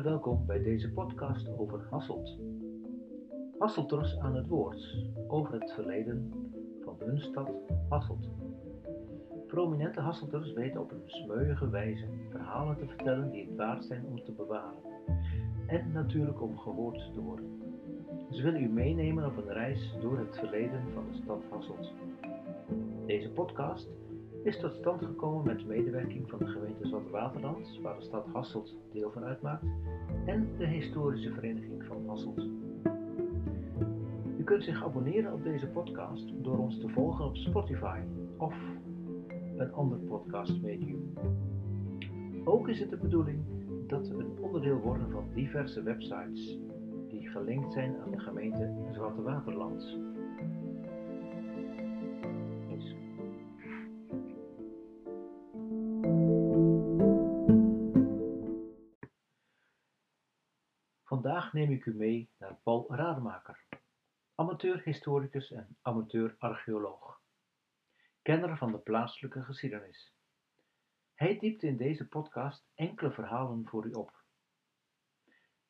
welkom bij deze podcast over Hasselt. Hasselters aan het woord over het verleden van hun stad Hasselt. Prominente Hasselters weten op een smeuïge wijze verhalen te vertellen die het waard zijn om te bewaren. En natuurlijk om gehoord te worden. Ze willen u meenemen op een reis door het verleden van de stad Hasselt. Deze podcast is tot stand gekomen met medewerking van de gemeente Zwartewaterland, waar de stad Hasselt deel van uitmaakt, en de historische vereniging van Hasselt. U kunt zich abonneren op deze podcast door ons te volgen op Spotify of een ander podcastmedium. Ook is het de bedoeling dat we een onderdeel worden van diverse websites die gelinkt zijn aan de gemeente Zwartewaterland. Neem ik u mee naar Paul Rademaker, amateur-historicus en amateur-archeoloog, kenner van de plaatselijke geschiedenis. Hij diept in deze podcast enkele verhalen voor u op.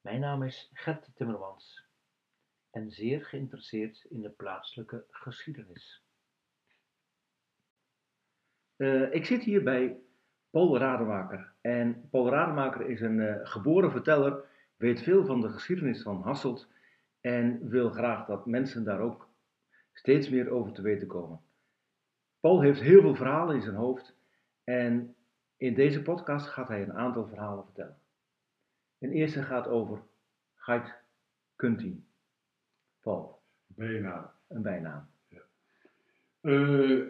Mijn naam is Gert Timmermans en zeer geïnteresseerd in de plaatselijke geschiedenis. Uh, ik zit hier bij Paul Rademaker. En Paul Rademaker is een uh, geboren verteller weet veel van de geschiedenis van Hasselt en wil graag dat mensen daar ook steeds meer over te weten komen. Paul heeft heel veel verhalen in zijn hoofd en in deze podcast gaat hij een aantal verhalen vertellen. Een eerste gaat over Geit Kuntin. Paul. Bijnaam. Een bijnaam. Ja. Uh,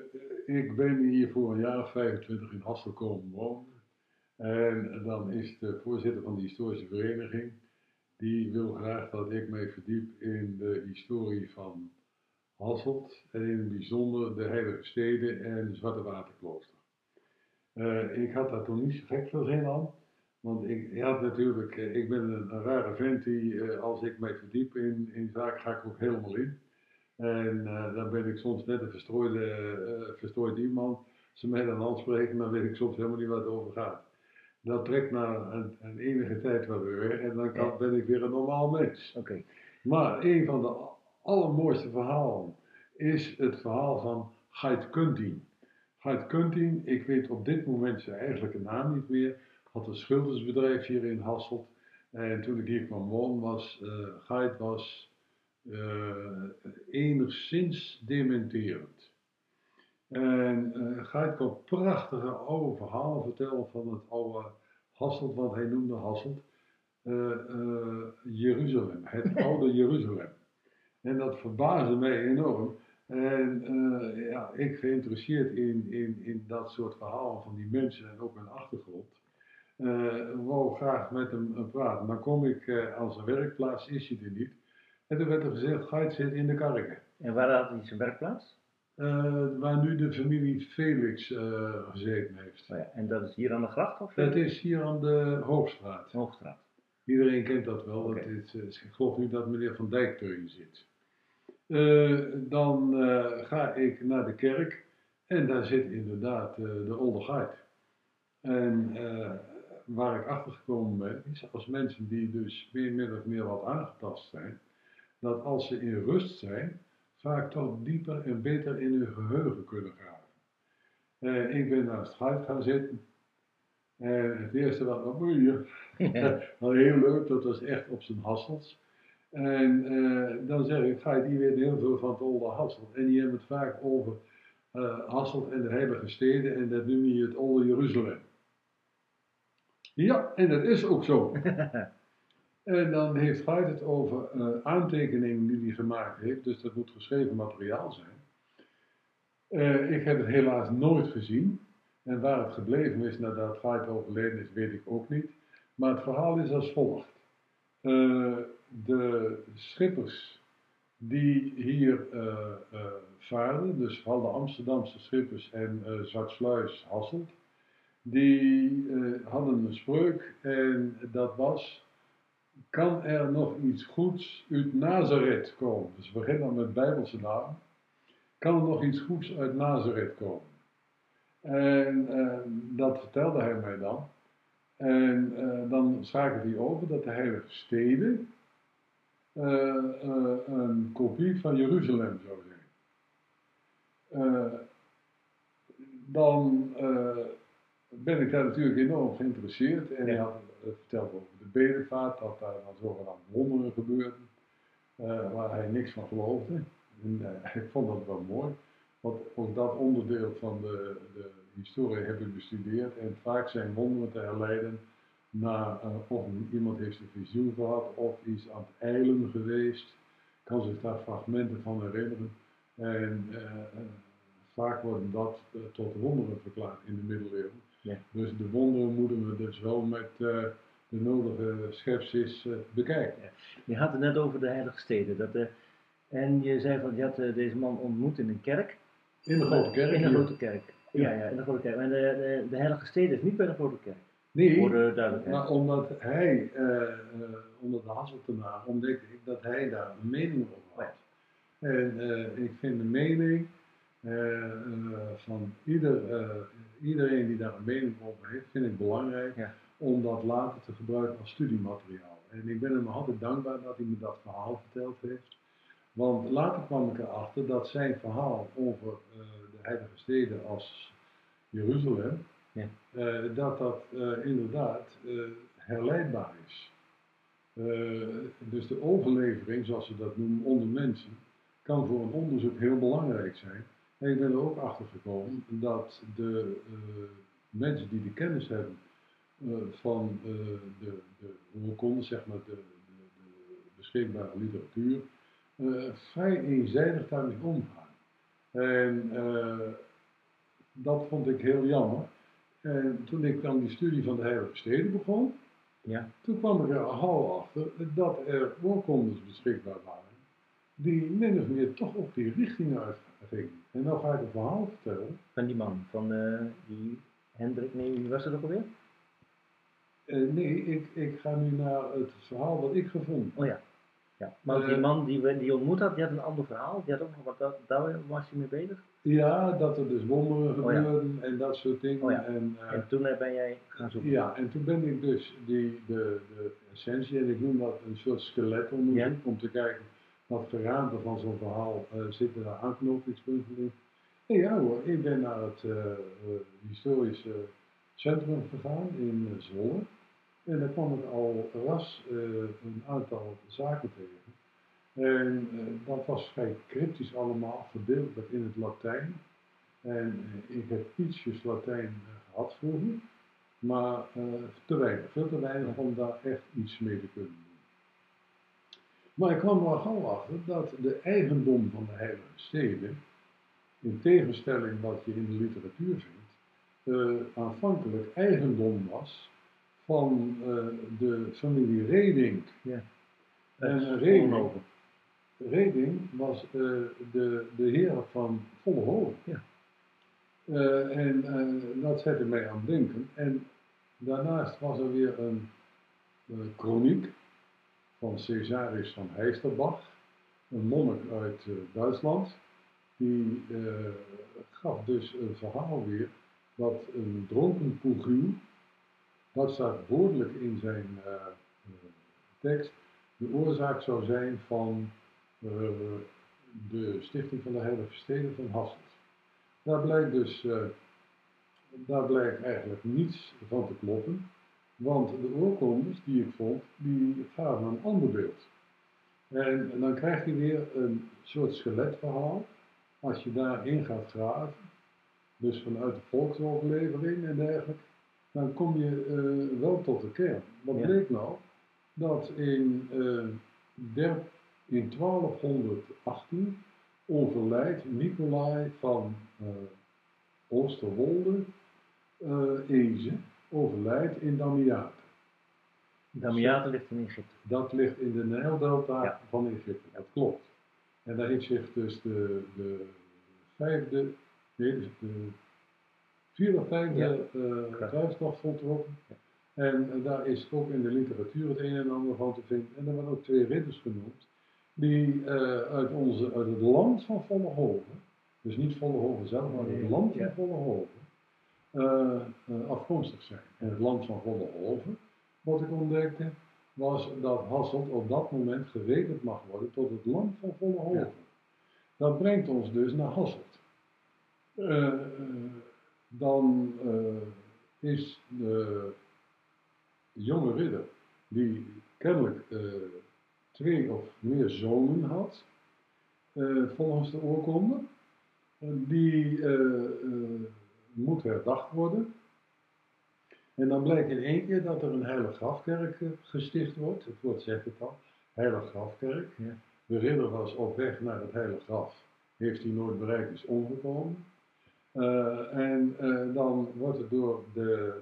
ik ben hier voor een jaar of 25 in Hasselt komen wonen. En dan is de voorzitter van de historische vereniging die wil graag dat ik mij verdiep in de historie van Hasselt en in het bijzonder de heilige steden en de Zwarte Waterklooster. Uh, ik had daar toen niet zo gek veel zin aan, want ik had natuurlijk, uh, ik ben een, rare vent die uh, als ik mij verdiep in, in zaken ga ik ook helemaal in. En dan ben ik soms net een verstrooide, verstrooid iemand. Als ze mij dan aanspreken, dan weet ik soms helemaal niet waar het over gaat dat trekt na een, een, enige tijd wel weer weg en dan kan, ben ik weer een normaal mens. Okay. Maar een van de allermooiste verhalen is het verhaal van Geit Kuntin. Geit Kuntin, ik weet op dit moment zijn eigenlijke naam niet meer, had een schildersbedrijf hier in Hasselt. En toen ik hier kwam wonen was, uh, Geit was uh, enigszins dementerend. En uh, Geit kon prachtige oude verhalen vertellen van het oude Hasselt, wat hij noemde Hasselt, uh, uh, Jeruzalem, het oude Jeruzalem. En dat verbaasde mij enorm. En uh, ja, ik geïnteresseerd in, in, in dat soort verhalen van die mensen en ook hun achtergrond, wou graag met hem praten. Dan kom ik aan zijn werkplaats, is hij er niet. En toen werd er gezegd, Geit zit in de karken. En waar had hij zijn werkplaats? Uh, waar nu de familie Felix uh, gezeten heeft. Oh ja, en dat is hier aan de gracht? Of? Dat is hier aan de Hoogstraat. Hoogstraat. Iedereen kent dat wel. Okay. Dat is, ik geloof niet dat meneer Van Dijk erin zit. dan ga ik naar de kerk en daar zit inderdaad de Olde Geit. En waar ik achter gekomen ben, is als mensen die dus meer, meer of meer wat aangetast zijn, dat als ze in rust zijn, vaak toch dieper en beter in hun geheugen kunnen graven. Uh, ik ben naast Geit gaan zitten. En het eerste wat nog moeilijk, maar heel leuk, dat was echt op zijn hassels. En uh, dan zeg ik, Geit, die weet heel veel van het oude Hasselt. En die hebben het vaak over uh, Hasselt en de heilige steden en dat noem je het oude Jeruzalem. Ja, en dat is ook zo. En dan heeft Geit het over uh, aantekeningen die hij gemaakt heeft, dus dat moet geschreven materiaal zijn. Uh, ik heb het helaas nooit gezien. En waar het gebleven is nadat Geit overleden is, weet ik ook niet. Maar het verhaal is als volgt. Uh, de schippers die hier vaarden, dus vooral de Amsterdamse schippers en uh, Zwartsluis Hasselt, die hadden een spreuk en dat was kan er nog iets goeds uit Nazareth komen? Dus we beginnen dan met Bijbelse naam. Kan er nog iets goeds uit Nazareth komen? En, en dat vertelde hij mij dan. En eh, dan schakelt hij over dat de heilige steden eh, eh, een kopie van Jeruzalem zou zijn. Eh, dan eh, ben ik daar natuurlijk enorm geïnteresseerd en hij had eh, verteld over de bedevaart, dat daar dan zogenaamd wonderen gebeurden, eh, waar hij niks van geloofde. En, eh, ik vond dat wel mooi, want ook dat onderdeel van de, de historie heb ik bestudeerd en vaak zijn wonderen te herleiden naar of iemand heeft een visioen gehad of is aan het eilen geweest, kan zich daar fragmenten van herinneren. En vaak worden dat tot wonderen verklaard in de middeleeuwen. Ja. Dus de wonderen moeten we dus wel met eh, de nodige schepsis eh, bekijken. Je had het net over de heilige steden. Dat, eh, en je zei van, je had deze man ontmoet in een kerk. In de grote kerk. In de grote kerk. Ja, ja, in de grote kerk. En de, de, de heilige steden is niet bij de grote kerk. Nee, Voor de duidelijkheid. maar omdat hij, onder de Hasseltenaar, ontdekte ik dat hij daar een mening over had. En ik vind de mening van ieder, iedereen die daar een mening over heeft, vind ik belangrijk Ja. om dat later te gebruiken als studiemateriaal. En ik ben hem altijd dankbaar dat hij me dat verhaal verteld heeft. Want later kwam ik erachter dat zijn verhaal over eh, de heilige steden als Jeruzalem, Ja. eh, dat dat eh, inderdaad herleidbaar is. Dus de overlevering, zoals ze dat noemen, onder mensen, kan voor een onderzoek heel belangrijk zijn. En ik ben er ook achter gekomen dat de eh, mensen die de kennis hebben eh, van eh, de, de zeg maar de, de, de beschikbare literatuur, vrij eenzijdig daarmee omgaan. En dat vond ik heel jammer. En toen ik dan die studie van de Heilige Steden begon, Ja. toen kwam ik er al achter dat er oorkondes beschikbaar waren, die min of meer toch op die richting En nou ga ik een verhaal vertellen. Van die man, van eh, die Hendrik, nee, wie was dat ook alweer? Eh, nee, ik, ik ga nu naar het verhaal wat ik gevonden heb. Oh ja. ja. Maar die Eh, man die we die ontmoet had, die had een ander verhaal. Die had ook nog wat, daar was hij mee bezig. Ja, dat er dus wonderen Oh ja. gebeurden en dat soort dingen. Oh ja. en, En toen ben jij gaan zoeken. Ja, en toen ben ik dus die, de, de essentie, en ik noem dat een soort skeletonderzoek, Ja. om te kijken geraamte van zo'n verhaal uh, zitten daar aanknopingspunten in. En ja hoor, ik ben naar het uh, uh, historische centrum gegaan in Zwolle. En daar kwam ik al ras een aantal zaken tegen. En dat was vrij cryptisch allemaal, verdeeld in het Latijn. En ik heb ietsjes Latijn gehad vroeger. Maar te weinig, veel te weinig om daar echt iets mee te kunnen. Maar ik kwam er gauw achter dat de eigendom van de heilige steden, in tegenstelling wat je in de literatuur vindt, uh, aanvankelijk eigendom was van uh, de familie Reding. Ja. En Reding, Reding was uh, de, de heer van Vollenhoven. Ja. En dat zette mij aan het denken. En daarnaast was er weer een kroniek van Cesarius van Heisterbach, een monnik uit Duitsland. Die gaf dus een verhaal weer dat een dronken poeguur, dat staat woordelijk in zijn tekst, de oorzaak zou zijn van de stichting van de Heilige Steden van Hasselt. Daar blijkt dus, daar blijkt eigenlijk niets van te kloppen, want de oorkondes die ik vond, die gaven een ander beeld. En, en dan krijg je weer een soort skeletverhaal, als je daarin gaat graven, dus vanuit de volksoverlevering en dergelijke, dan kom je uh, wel tot de kern. Wat Ja. bleek nou? Dat in, uh, der, in 1218 overlijdt Nicolai van uh, Oosterwolde uh, Eze, overlijdt in Damiate. Damiate ligt in Egypte. Dat ligt in de Nijldelta Ja. van Egypte, dat klopt. En daar heeft zich dus de, de vijfde, nee, dus de vierde of vijfde Ja. uh, voltrokken. En uh, daar is ook in de literatuur het een en ander van te vinden. En er worden ook twee ridders genoemd, die uh, uit, onze, uit het land van Vollenhoven, dus niet Vollenhoven zelf, maar Nee, het land van Vollenhoven, eh, eh, afkomstig zijn. En het land van Vollenhoven, wat ik ontdekte, was dat Hasselt op dat moment gerekend mag worden tot het land van Vollenhoven. Ja. Dat brengt ons dus naar Hasselt. Eh, dan is de jonge ridder, die kennelijk twee of meer zonen had, volgens de oorkonde, die moet herdacht worden. En dan blijkt in één keer dat er een heilige grafkerk eh, gesticht wordt. Het woord zegt het al, heilige grafkerk. Ja. De ridder was op weg naar het heilige graf, heeft hij nooit bereikt, is omgekomen. Eh, en eh, dan wordt het door de,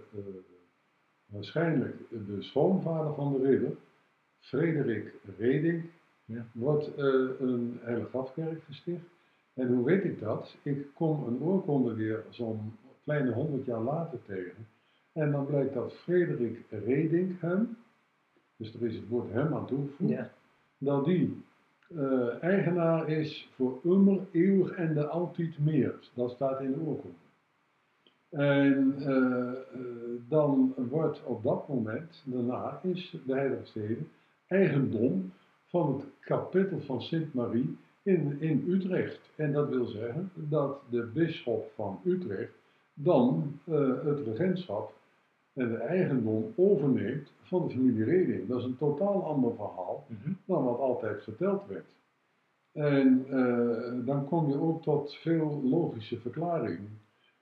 waarschijnlijk de schoonvader van de ridder, Frederik Reding, Ja. wordt een heilige grafkerk gesticht. En hoe weet ik dat? Ik kom een oorkonde weer zo'n kleine honderd jaar later tegen. En dan blijkt dat Frederik Reding hem, dus er is het woord hem aan toegevoegd, Ja. dat die eh, eigenaar is voor immer, eeuwig en de altijd meer. Dat staat in de oorkonde. En eh, eh, dan wordt op dat moment, daarna, is de Heilige Stede eigendom van het kapittel van Sint Marie in, in Utrecht. En dat wil zeggen dat de bisschop van Utrecht dan eh, het regentschap en de eigendom overneemt van de familie Reding. Dat is een totaal ander verhaal Mhm. dan wat altijd verteld werd. En eh, dan kom je ook tot veel logische verklaringen.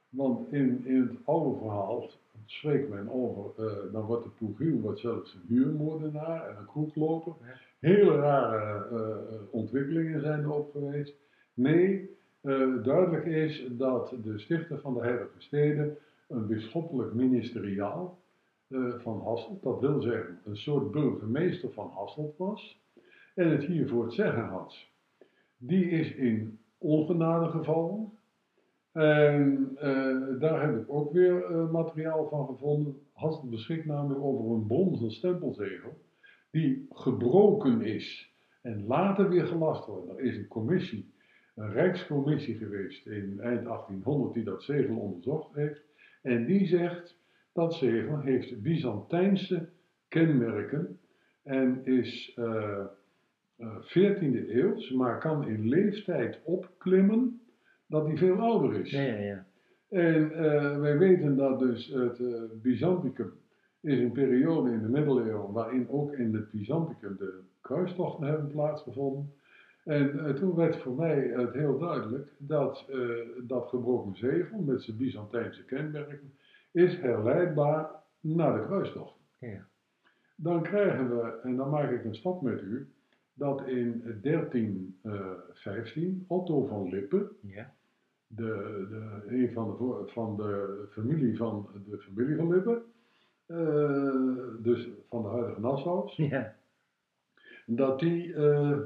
Want in, in het oude verhaal spreekt men over, eh, dan wordt de Poegiel wordt zelfs een huurmoordenaar en een kroegloper. Ja. Hele rare eh, ontwikkelingen zijn erop geweest. Nee, eh, duidelijk is dat de stichter van de Heilige Steden een bisschoppelijk ministeriaal eh, van Hasselt, dat wil zeggen een soort burgemeester van Hasselt was, en het hier voor het zeggen had. Die is in ongenade gevallen. En eh, daar heb ik ook weer eh, materiaal van gevonden. Hasselt beschikt namelijk over een bronzen stempelzegel die gebroken is en later weer gelast wordt. Er is een commissie, een rijkscommissie geweest in eind 1800 die dat zegel onderzocht heeft. En die zegt dat zegel heeft Byzantijnse kenmerken en is eh, eh, 14e eeuws, maar kan in leeftijd opklimmen dat hij veel ouder is. Ja, ja, ja. En eh, wij weten dat dus het eh, Byzanticum is een periode in de middeleeuwen waarin ook in het Byzanticum de kruistochten hebben plaatsgevonden. En eh, toen werd voor mij het heel duidelijk dat eh, dat gebroken zegel met zijn Byzantijnse kenmerken is herleidbaar naar de kruistocht. Ja. Dan krijgen we, en dan maak ik een stap met u, dat in 1315 Otto van Lippe, Ja. de, de, een van de, van de familie van de familie van Lippe, eh, dus van de huidige Nassau's, Ja. dat die eh,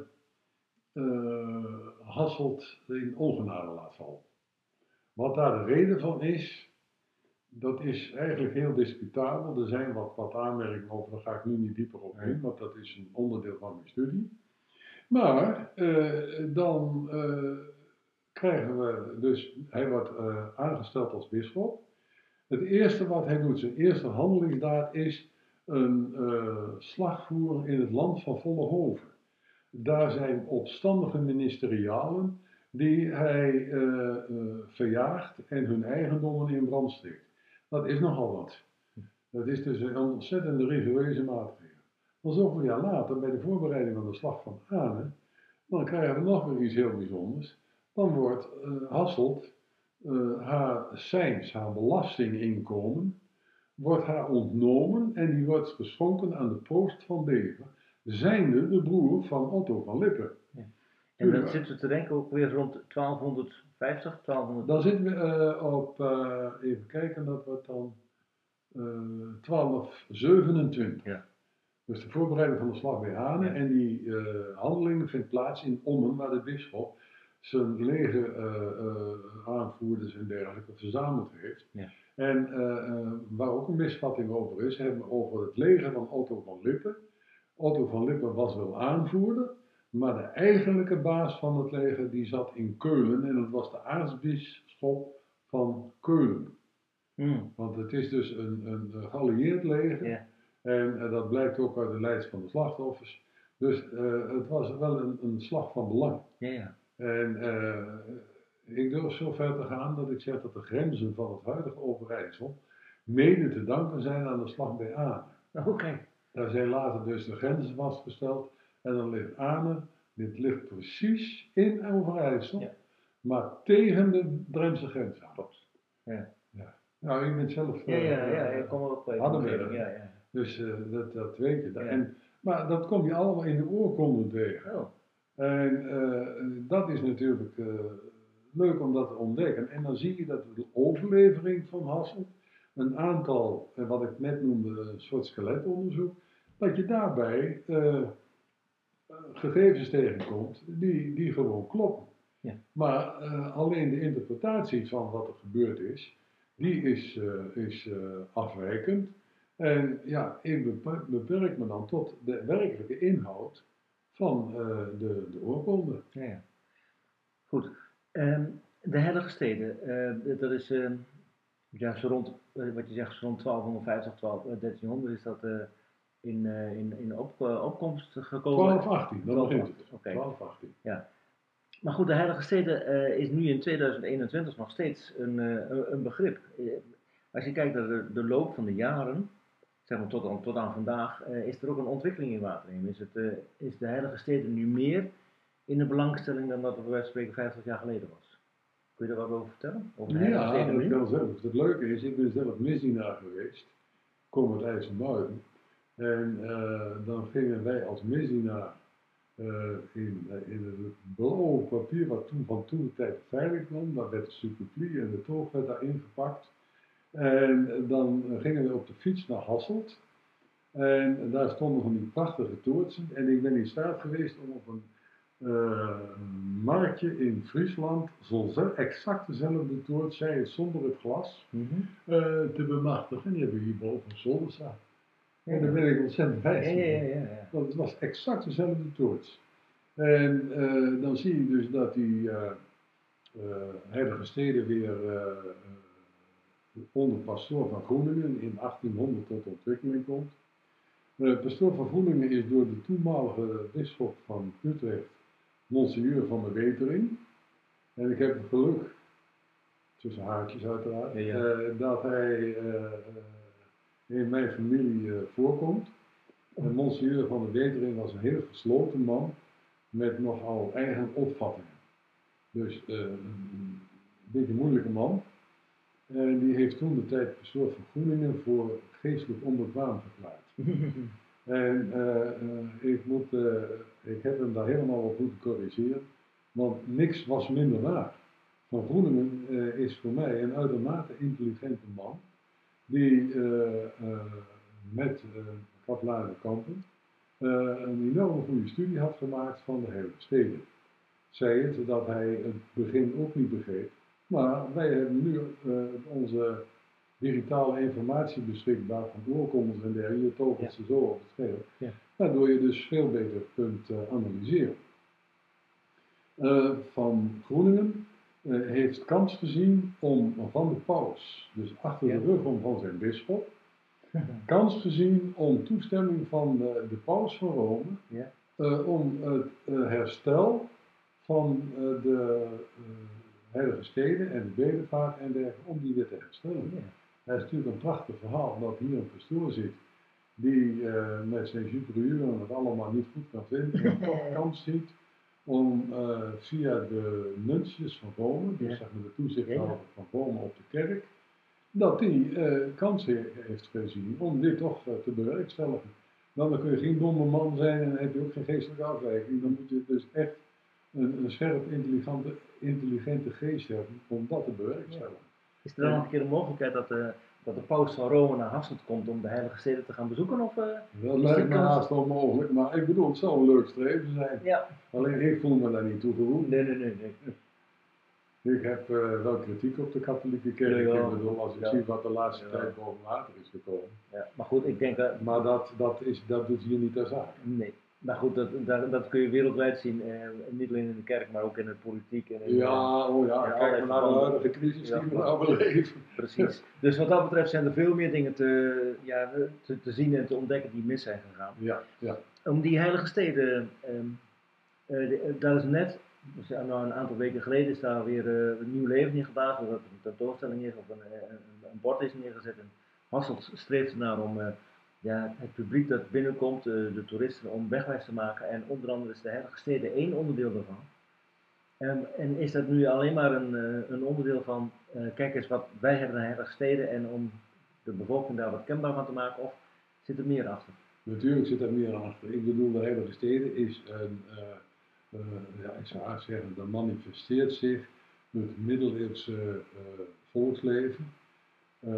eh, Hasselt in ongenade laat vallen. Wat daar de reden van is, dat is eigenlijk heel discutabel. Er zijn wat, wat aanmerkingen over, daar ga ik nu niet dieper op in, want dat is een onderdeel van mijn studie. Maar eh, dan eh, krijgen we dus, hij wordt eh, aangesteld als bisschop. Het eerste wat hij doet, zijn eerste handelingsdaad is een eh, slag voeren in het land van Vollenhoven. Daar zijn opstandige ministerialen die hij eh, eh, verjaagt en hun eigendommen in brand steekt. Dat is nogal wat. Dat is dus een ontzettende rigoureuze maatregel. Dan zoveel jaar later, bij de voorbereiding van de slag van Arnhem, dan krijgen we nog weer iets heel bijzonders. Dan wordt Hasselt eh, haar cijns, haar belastinginkomen, wordt haar ontnomen en die wordt geschonken aan de proost van Bever, zijnde de broer van Otto van Lippe. En dan zitten we te denken ook weer rond 1250, 1200. Dan zitten we eh, op, eh, even kijken, dat wordt dan eh 1227. Ja. Dus de voorbereiding van de slag bij Hanen. Ja. En die handeling vindt plaats in Ommen, waar de bisschop zijn leger eh, eh, aanvoerders en dergelijke verzameld heeft. Ja. En eh, waar ook een misvatting over is, hebben we over het leger van Otto van Lippe. Otto van Lippe was wel aanvoerder, maar de eigenlijke baas van het leger die zat in Keulen en dat was de aartsbisschop van Keulen. Hmm. Want het is dus een, een, geallieerd leger. En dat blijkt ook uit de lijst van de slachtoffers. Dus het was wel een, een slag van belang. Ja. En eh, ik durf zo ver te gaan dat ik zeg dat de grenzen van het huidige Overijssel mede te danken zijn aan de slag bij Anen. Oké. Daar zijn later dus de grenzen vastgesteld. En dan ligt Anen, dit ligt precies in Overijssel, Ja. maar tegen de Drentse grens. Klopt. Ja. Nou, ik ben zelf... Ja, eh, ja, ja, ik kom wel op. Ja, ja. Dus eh, dat, dat weet je. Ja. En, maar dat kom je allemaal in de oorkonden tegen. Oh. En eh, dat is natuurlijk eh, leuk om dat te ontdekken. En dan zie je dat de overlevering van Hasselt, een aantal, eh, wat ik net noemde, een soort skeletonderzoek, dat je daarbij gegevens tegenkomt die, die gewoon kloppen. Ja. Maar alleen de interpretatie van wat er gebeurd is, die is, is afwijkend. En ja, ik beperk me dan tot de werkelijke inhoud van eh, de, de oorkonde. Ja, ja. Goed. Ehm, de heilige steden, eh, dat is ehm, ja, zo rond, eh, wat je zegt, zo rond 1250, 12, eh, 1300 is dat in, in, in op, opkomst gekomen. 1218, dan begint het. 1218, oké. 1218. Maar goed, de heilige steden is nu in 2021 nog steeds een, een, begrip. Als je kijkt naar de, de loop van de jaren, zeg maar tot aan, tot aan vandaag, eh, is er ook een ontwikkeling in Waterheem. Is, het, eh, is de heilige steden nu meer in de belangstelling dan dat het bij wijze van spreken 50 jaar geleden was? Kun je daar wat over vertellen? Over de Ja, steden dat kan zelf. Het leuke is, ik ben zelf misdienaar geweest, kom uit IJsselmuiden. En eh, dan gingen wij als misdienaar in, in het blauwe papier wat toen van toen de tijd veilig kwam, daar werd de superplie en de toog werd daarin gepakt. En dan gingen we op de fiets naar Hasselt. En daar stonden van die prachtige toortsen. En ik ben in staat geweest om op een eh, marktje in Friesland exact dezelfde toort, zij het zonder het glas, Mhm. eh, te bemachtigen. Die hebben we op zolder staan. En daar ben ik ontzettend wijs ja, ja, ja, ja. Want het was exact dezelfde toorts. En eh, dan zie je dus dat die heilige steden weer onder pastoor van Groeningen in 1800 tot ontwikkeling komt. De pastoor van Groeningen is door de toenmalige bisschop van Utrecht, Monseigneur van de Wetering. En ik heb het geluk, tussen haakjes uiteraard, Ja, ja. eh, dat hij eh, in mijn familie voorkomt. En Monseigneur van de Wetering was een heel gesloten man met nogal eigen opvattingen. Dus een beetje moeilijke man. En die heeft toen de tijd van Groeningen voor geestelijk onbekwaam verklaard. En eh, eh, ik, moet, eh, ik heb hem daar helemaal op moeten corrigeren, want niks was minder waar. Van Groeningen eh, is voor mij een uitermate intelligente man, die eh, eh, met uh, Kaplaarde Kampen eh, een enorme goede studie had gemaakt van de hele steden. Zij het dat hij het begin ook niet begreep, maar wij hebben nu eh, onze digitale informatie beschikbaar van oorkondes en dergelijke, je tovert ze zo op het scherm, Ja. waardoor je dus veel beter kunt eh, analyseren. Eh, van Groeningen heeft kans gezien om van de paus, dus achter Ja. de rug om van zijn bisschop, kans gezien om toestemming van de, de paus van Rome Ja. om het herstel van de heilige steden en de bedevaart en dergelijke, om die weer te herstellen. Ja. Het is natuurlijk een prachtig verhaal dat hier een pastoor zit die eh, met zijn superieuren het allemaal niet goed kan vinden, maar toch kans ziet om eh, via de nuntjes van Rome, dus Ja. zeg maar de toezichthouder van Rome op de kerk, dat die eh, kans he- heeft gezien om dit toch te bewerkstelligen. Nou, dan kun je geen domme man zijn en dan heb je ook geen geestelijke afwijking. Dan moet je dus echt een, een scherp, intelligente, intelligente geest hebben om dat te bewerkstelligen. Is er dan nog een keer de mogelijkheid dat de, dat de paus van Rome naar Hasselt komt om de heilige steden te gaan bezoeken? Of, eh? Dat lijkt me haast onmogelijk, maar ik bedoel, het zou een leuk streven zijn. Ja. Alleen ik voel me daar niet toe geroepen. Nee, nee, nee. nee. Ik heb eh, wel kritiek op de katholieke kerk. Ja, ja. Ik bedoel, als ik Ja. zie wat de laatste tijd boven water is gekomen. Ja. Maar goed, ik denk... eh, Maar dat, dat, is, dat doet hier niet ter zake. nee. Maar goed, dat, dat, dat kun je wereldwijd zien. Eh, niet alleen in de kerk, maar ook in de politiek. En in, Ja, oh ja, Ja, kijk maar naar de verbanden. huidige crisis Ja. die we nou beleven. Precies. Dus wat dat betreft zijn er veel meer dingen te, ja, te, te zien en te ontdekken die mis zijn gegaan. Ja, ja. Om die heilige steden, ehm, eh, de- eh, daar is net, dus, nou, een aantal weken geleden is daar weer eh, een nieuw leven in gebaasd, omdat er een tentoonstelling is of een, eh, een, een bord is neergezet. En Hasselt streeft ernaar om eh, ja, het publiek dat binnenkomt, eh, de toeristen, om wegwijs te maken. En onder andere is de heilige steden één onderdeel daarvan. Ehm, en is dat nu alleen maar een, eh, een onderdeel van, eh, kijk eens wat wij hebben aan heilige steden en om de bevolking daar wat kenbaar van te maken, of zit er meer achter? Natuurlijk zit er meer achter. Ik bedoel, de Heilige Steden is een, ja, ik zou zeggen, dat manifesteert zich het middeleeuwse volksleven. Eh,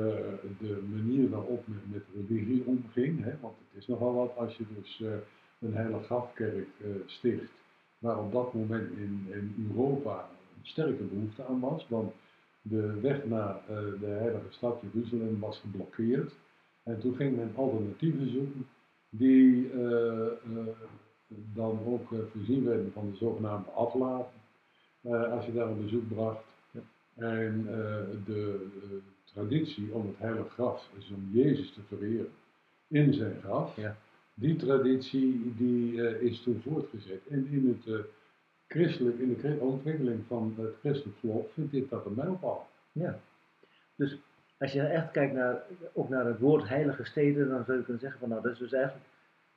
de manier waarop men met religie omging, hè, want het is nogal wat als je dus eh, een heilige grafkerk eh, sticht, waar op dat moment in, in Europa een sterke behoefte aan was, want de weg naar de heilige stad Jeruzalem was geblokkeerd. En toen ging men alternatieven zoeken die dan ook voorzien werden van de zogenaamde aflaten, eh, als je daar een bezoek bracht. Ja. En de traditie om het heilige graf, dus om Jezus te vereren in zijn graf, Ja. die traditie die, eh, is toen voortgezet. En in, het, eh, christelijk, in de ontwikkeling van het christelijk geloof vindt dit dat een mijlpaal. Ja. Dus als je echt kijkt naar, ook naar het woord heilige steden, dan zou je kunnen zeggen van nou, dat is dus eigenlijk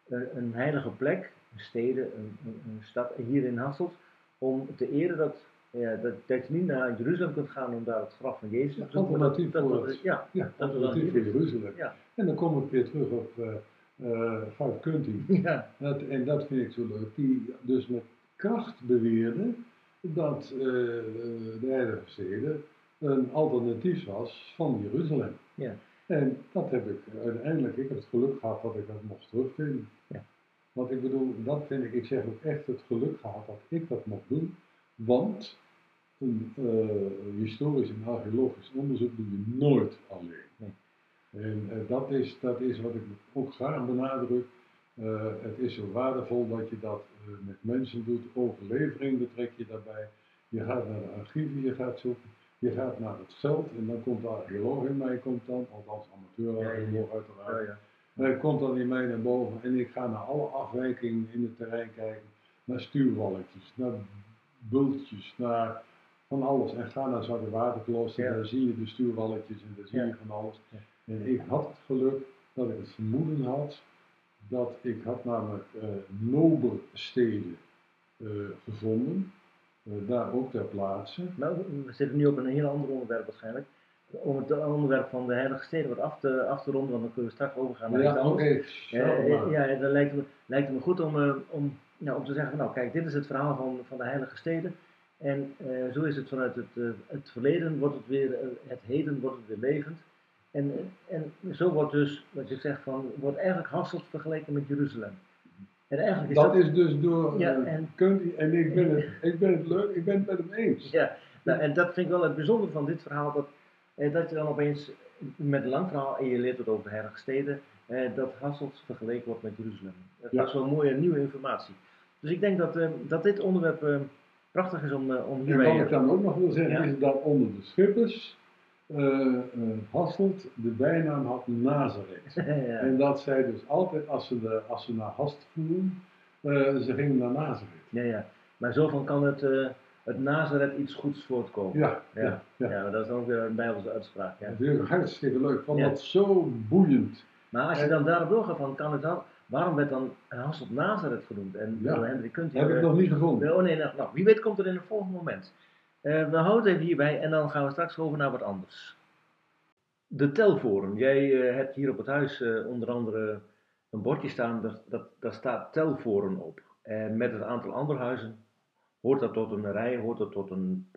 een, een heilige plek, een steden, een, een, een stad hier in Hasselt, om te eren dat, ja, dat, dat je niet naar Jeruzalem kunt gaan om daar het graf van Jezus te Ja, zoeken, alternatief dat, voor het- ja, Ja, alternatief is. Jeruzalem. Ja. En dan kom ik weer terug op uh, uh, Goud Kunti. ja, Dat, en dat vind ik zo leuk. Die dus met kracht beweerde dat eh, de Heilige Steden een alternatief was van Jeruzalem. Ja. En dat heb ik uiteindelijk, ik heb het geluk gehad dat ik dat mocht terugvinden. Ja. Want ik bedoel, dat vind ik, ik zeg ook echt het geluk gehad dat ik dat mocht doen. Want een eh, historisch en archeologisch onderzoek doe je nooit alleen. Nee. En eh, dat, is, dat is wat ik ook graag benadruk. Eh, het is zo waardevol dat je dat met mensen doet. Overlevering betrek je daarbij. Je gaat naar de archieven, je gaat zoeken. Je gaat naar het veld en dan komt de archeoloog in mij, komt dan, althans amateur-archeoloog uiteraard. ja, komt dan in mij naar boven en ik ga naar alle afwijkingen in het terrein kijken. Naar stuurwalletjes, naar bultjes, naar van alles. En ga naar Zwarte Waterklooster, Ja. daar zie je de stuurwalletjes en daar zie Ja. je van alles. Ja. En ik had het geluk dat ik het vermoeden had dat ik had namelijk eh Nobersteden eh, gevonden. Eh, daar ook ter plaatse. Maar we zitten nu op een heel ander onderwerp waarschijnlijk. Om het onderwerp van de heilige steden wat af te, af te ronden, want dan kunnen we straks overgaan naar iets Ja, anders. oké. Zo maar. eh, ja, dan lijkt het me, lijkt me goed om, om, nou, om te zeggen van nou kijk, dit is het verhaal van, van de heilige steden. En eh, zo is het vanuit het, eh, het verleden, wordt het weer, eh, het heden wordt het weer levend. En, en zo wordt dus, wat je zegt, van, wordt eigenlijk Hasselt vergeleken met Jeruzalem. En eigenlijk is dat, dat, is dus door Ja, en- Kunti en ik ben, het, ik ben het leuk, ik ben het met hem eens. Ja, nou, en dat vind ik wel het bijzondere van dit verhaal, dat, eh, dat je dan opeens met een lang verhaal, en je leert het over de heilige steden, eh, dat Hasselt vergeleken wordt met Jeruzalem. Dat Ja. is wel mooie nieuwe informatie. Dus ik denk dat, eh, dat dit onderwerp eh, prachtig is om, eh, om En hierbij... wat ik dan ook nog wil zeggen, Ja. is dat onder de schippers eh, Hasselt de bijnaam had Nazareth. ja, En dat zij dus altijd, als ze, de, als ze naar Hast voeren, ze gingen naar Nazareth. ja, ja. Maar zo van kan het, eh, het Nazareth iets goeds voortkomen. Ja, Ja. ja, ja. Dat is ook weer een Bijbelse uitspraak. Ja. Natuurlijk hartstikke leuk. Ik vond Ja. dat zo boeiend. Maar als je En- dan daarop doorgaat, van, kan het dan, waarom werd dan Hasselt Nazareth genoemd? En Ja. door Hendrik Kunt heb ik nog niet gevonden. Oh nee, nou, nou, wie weet komt er in een volgend moment. Eh, we houden even hierbij en dan gaan we straks over naar wat anders. De telvoren. Jij eh, hebt hier op het huis eh, onder andere een bordje staan, dat, dat, daar staat telvoren op. En met het aantal andere huizen hoort dat tot een rij, hoort dat tot een,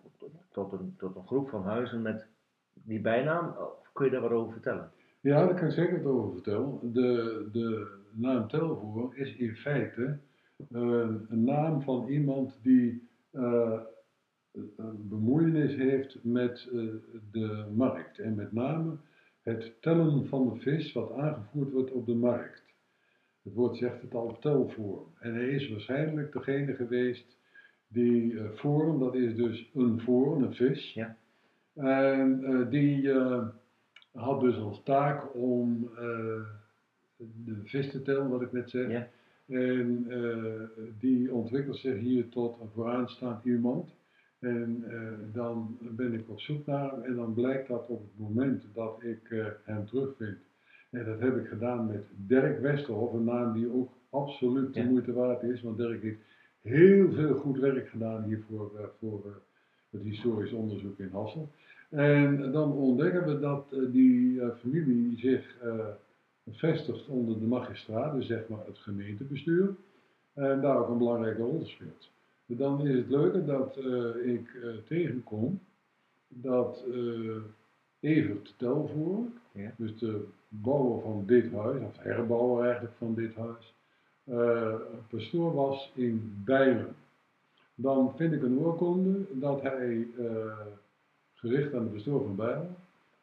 tot een, tot een groep van huizen met die bijnaam. Of kun je daar wat over vertellen? Ja, daar kan ik zeker het over vertellen. De, de naam Telvoer is in feite eh, een naam van iemand die eh, bemoeienis heeft met eh, de markt. En met name het tellen van de vis wat aangevoerd wordt op de markt. Het woord zegt het al, telforum. En hij is waarschijnlijk degene geweest die uh, dat is dus een forum, een vis. Ja. En die had dus als taak om de vis te tellen, wat ik net zei. Ja. En die ontwikkelt zich hier tot een vooraanstaand iemand. En dan ben ik op zoek naar hem en dan blijkt dat op het moment dat ik hem terugvind en dat heb ik gedaan met Dirk Westerhof, een naam die ook absoluut de Ja. moeite waard is, want Dirk heeft heel veel goed werk gedaan hier voor, eh, voor eh, het historisch onderzoek in Hassel. En dan ontdekken we dat eh, die eh, familie zich eh, vestigt onder de magistraat, dus zeg maar het gemeentebestuur, en daar ook een belangrijke rol speelt. Dan is het leuke dat eh, ik eh, tegenkom dat eh Evert Telvoer, Ja. dus de bouwer van dit huis, of herbouwer eigenlijk van dit huis, eh, pastoor was in Bijlen. Dan vind ik een oorkonde dat hij, eh, gericht aan de pastoor van Bijlen,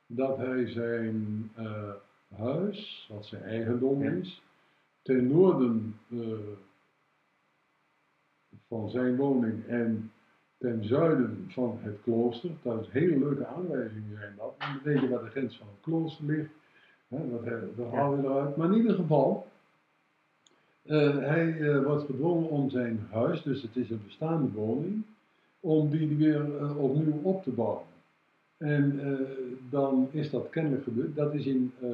dat hij zijn eh, huis, wat zijn eigendom is, ten noorden eh, van zijn woning en ten zuiden van het klooster. Dat is hele leuke aanwijzingen zijn dat. En dan weet je waar de grens van het klooster ligt. Dat, dat halen we eruit. Maar in ieder geval, eh, hij eh, wordt gedwongen om zijn huis, dus het is een bestaande woning, om die weer opnieuw op te bouwen. En eh, dan is dat kennelijk gebeurd. Dat is in eh,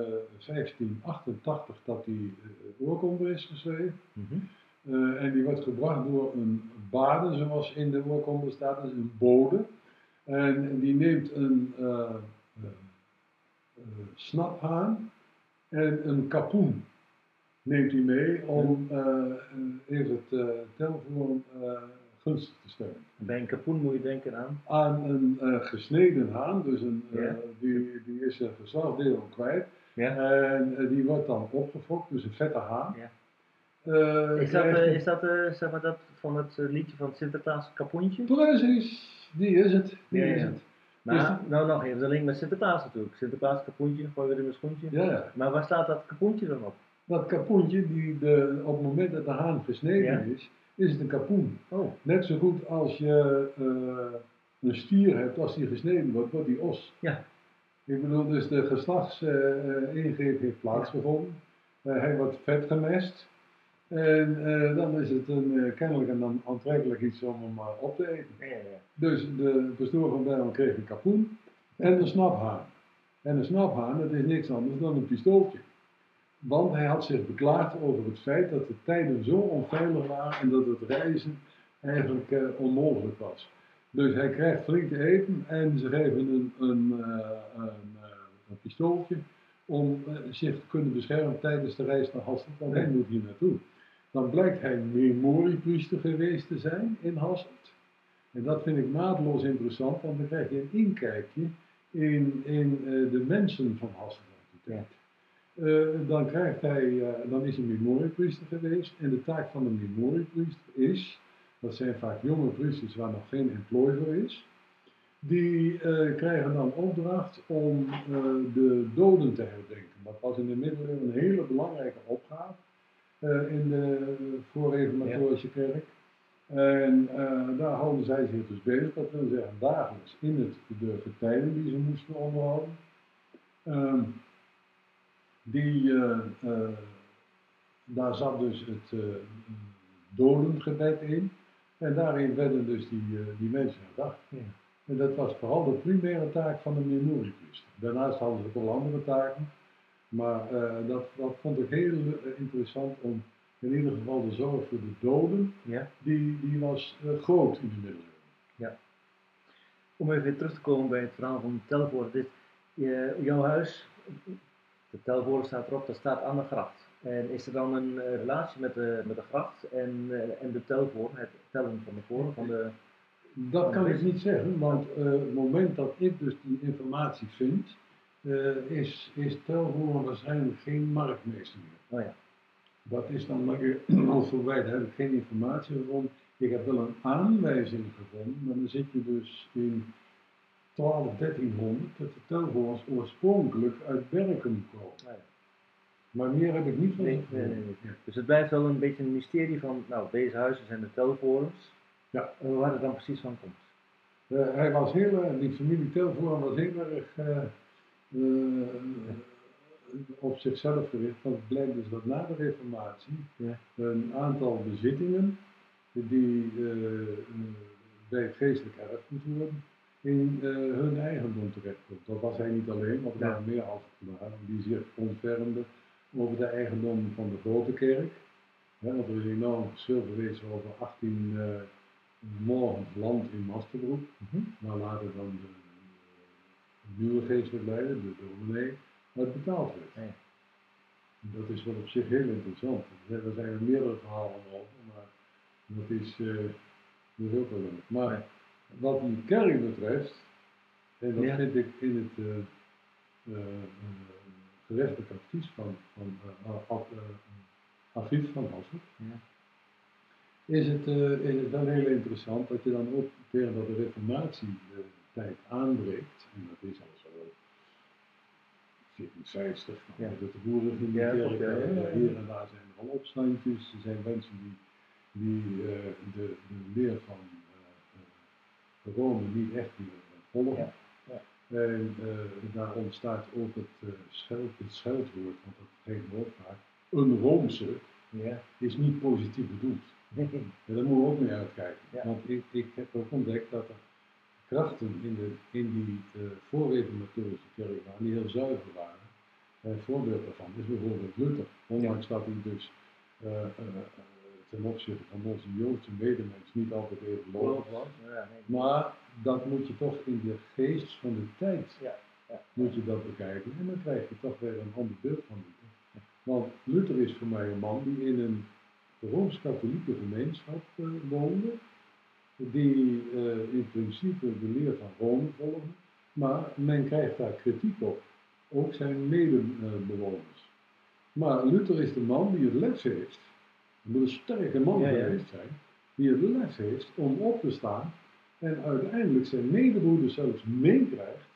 1588 dat die uh, oorkonde is geschreven. Mhm. En die wordt gebracht door een bade, zoals in de oorkonde staat, dus een bode. En die neemt een snaphaan en een kapoen neemt hij mee om even het uh, telvorm gunstig te stellen. Bij een kapoen moet je denken aan. Aan een eh, gesneden haan, dus een, eh, die, die is zijn geslachtsdeel kwijt. Ja. En eh, die wordt dan opgefokt, dus een vette haan. Ja. Eh, Is dat, eh, is dat, eh, zeg maar dat van het eh, liedje van het Sinterklaas kapoentje? Precies, die is het. Die Ja, ja. is het. Maar, nou nog even, de link met Sinterklaas natuurlijk. Sinterklaas kapoentje, gooi weer in mijn schoentje. Ja, ja. Maar waar staat dat kapoentje dan op? Dat kapoentje, die de, op het moment dat de haan gesneden is, is het een kapoen. Oh, Net zo goed als je eh, een stier hebt, als die gesneden wordt, wordt die os. Ja. Ik bedoel, dus de geslachtsingreep heeft plaatsgevonden. Eh, hij wordt vet gemest. En eh, dan is het een, kennelijk een dan aantrekkelijk iets om hem op te eten. ja, ja, ja. Dus de pastoor van Bijlmer kreeg een kapoen en een snaphaan. En een snaphaan, dat is niks anders dan een pistooltje. Want hij had zich beklaagd over het feit dat de tijden zo onveilig waren en dat het reizen eigenlijk eh, onmogelijk was. Dus hij krijgt flink te eten en ze geven een, een, eh, een, eh, een pistooltje om zich te kunnen beschermen tijdens de reis naar Hasselt, want hij moet hier naartoe. Dan blijkt hij memoriepriester geweest te zijn in Hasselt. En dat vind ik naadloos interessant, want dan krijg je een inkijkje in, in de mensen van Hasselt uit Eh, dan, krijgt hij, eh, dan is hij memoriepriester geweest en de taak van een memoriepriester is, dat zijn vaak jonge priesters waar nog geen employ voor is, die eh, krijgen dan opdracht om de doden te herdenken. Dat was in de middeleeuwen een hele belangrijke opgave in de voorreformatorische kerk. En daar houden zij zich dus bezig, dat wil zeggen dagelijks in het, de getijden die ze moesten onderhouden. Ehm, die, eh, eh, daar zat dus het eh, dodengebed in. En daarin werden dus die, die mensen herdacht. Ja. En dat was vooral de primaire taak van de memoriepriester. Daarnaast hadden ze ook wel andere taken. Maar dat, dat vond ik heel interessant om in ieder geval de zorg voor de doden, ja. die, die was groot in de middeleeuwen. Om even terug te komen bij het verhaal van Telvoorde. Dit, jouw huis, de Telvoorde staat erop, dat staat aan de gracht. En is er dan een eh, relatie met de, met de gracht en, eh, en de Telvoorde, het tellen van de voren, van de... Dat kan ik niet zeggen, want eh, het moment dat ik dus die informatie vind, is, is Telvoorde waarschijnlijk geen marktmeester meer. Oh ja, Dat is dan maar al voorbij, daar heb ik geen informatie gevonden. Ik heb wel een aanwijzing gevonden, maar dan zit je dus in 12, 1300 dat de Telvoorns oorspronkelijk uit Berken komen. Maar meer heb ik niet van Nee, nee, nee, nee. Dus het blijft wel een beetje een mysterie van, nou, deze huizen zijn de telforums. Ja. En waar het dan precies van komt. Eh, hij was heel erg, die familie Telvoort was heel erg eh, eh, op zichzelf gericht. Want het blijkt dus dat na de reformatie Ja. een aantal bezittingen die eh, eh, bij het geestelijk erfgoed horen, in eh, hun eigendom terechtkomt. Dat was hij niet alleen, want er Ja. waren meer afgeklaren die zich ontfermden over de eigendom van de grote kerk. Want er is een enorm verschil geweest over 18 eh morgens land in Masterbroek. Maar later dan de, de nieuwe geestelijk leider, de dominee, wat betaald werd. Ja. Dat is wel op zich heel interessant. Er zijn er meerdere verhalen over, maar dat is, eh dat is ook wel leuk. Maar. Wat die kerk betreft, en dat Ja. vind ik in het eh, eh, gerechtelijk advies van, van Agriet van Hassel, Ja. is het, eh, is het wel heel interessant dat je dan ook tegen dat de reformatietijd aanbreekt, en dat is al zo 1460, Ja. dat de boeren in de Ja, kerk, ja, eh, hier en daar zijn er al opstandjes, er zijn mensen die, die eh, de, de leer van Rome niet echt meer volgen. Ja, ja. En eh, daar ontstaat ook het, eh, scheld, het scheldwoord, want dat geeft ook vaak, een Roomse Ja. is niet positief bedoeld. Ja, daar moeten we ook mee uitkijken. Ja. Want ik, ik heb ook ontdekt dat er krachten in, de, in die uh, voorreformatorische kerk waren, die heel zuiver waren. Een voorbeeld daarvan is bijvoorbeeld Luther. Ondanks dat hij dus uh, uh, ten opzichte van onze Joodse medemens niet altijd even logisch. Maar dat moet je toch in de geest van de tijd Ja, ja. moet je dat bekijken. En dan krijg je toch weer een ander beeld van Luther. Want Luther is voor mij een man die in een Rooms-Katholieke gemeenschap uh, woonde, die uh, in principe de leer van Rome volgde, maar men krijgt daar kritiek op, ook zijn medebewoners. Maar Luther is de man die het lef heeft, moet een sterke man Ja, geweest zijn, die het lef heeft om op te staan en uiteindelijk zijn medebroeders zelfs meekrijgt.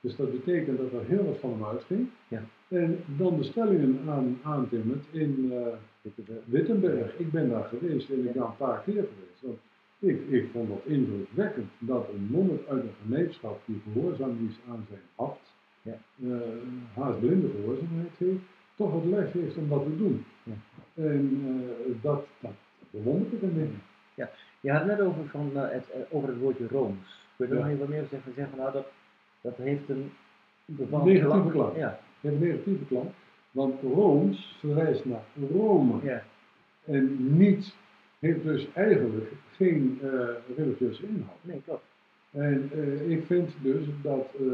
Dus dat betekent dat er heel wat van hem uitging. Ja. En dan de stellingen aan, aantimmert in uh, Wittenberg. Ik ben daar geweest en ik ben een paar keer geweest. Want ik, ik vond dat indrukwekkend dat een monnik uit een gemeenschap die gehoorzaam is aan zijn abt, Ja. uh, haast blinde gehoorzaamheid heeft, toch het lef heeft om dat te doen. Ja. En uh, dat, dat bewonder ik een beetje. Je had het net over, van, uh, het, uh, over het woordje Rooms. Kun je er Ja. nog even wat meer zeggen? zeggen nou, dat, dat heeft een bepaald Negatieve klank. Ja, Het negatieve klank. Want Rooms verwijst naar Rome. ja, En niet, heeft dus eigenlijk geen uh, religieuze inhoud. nee, klopt. En uh, ik vind dus dat uh,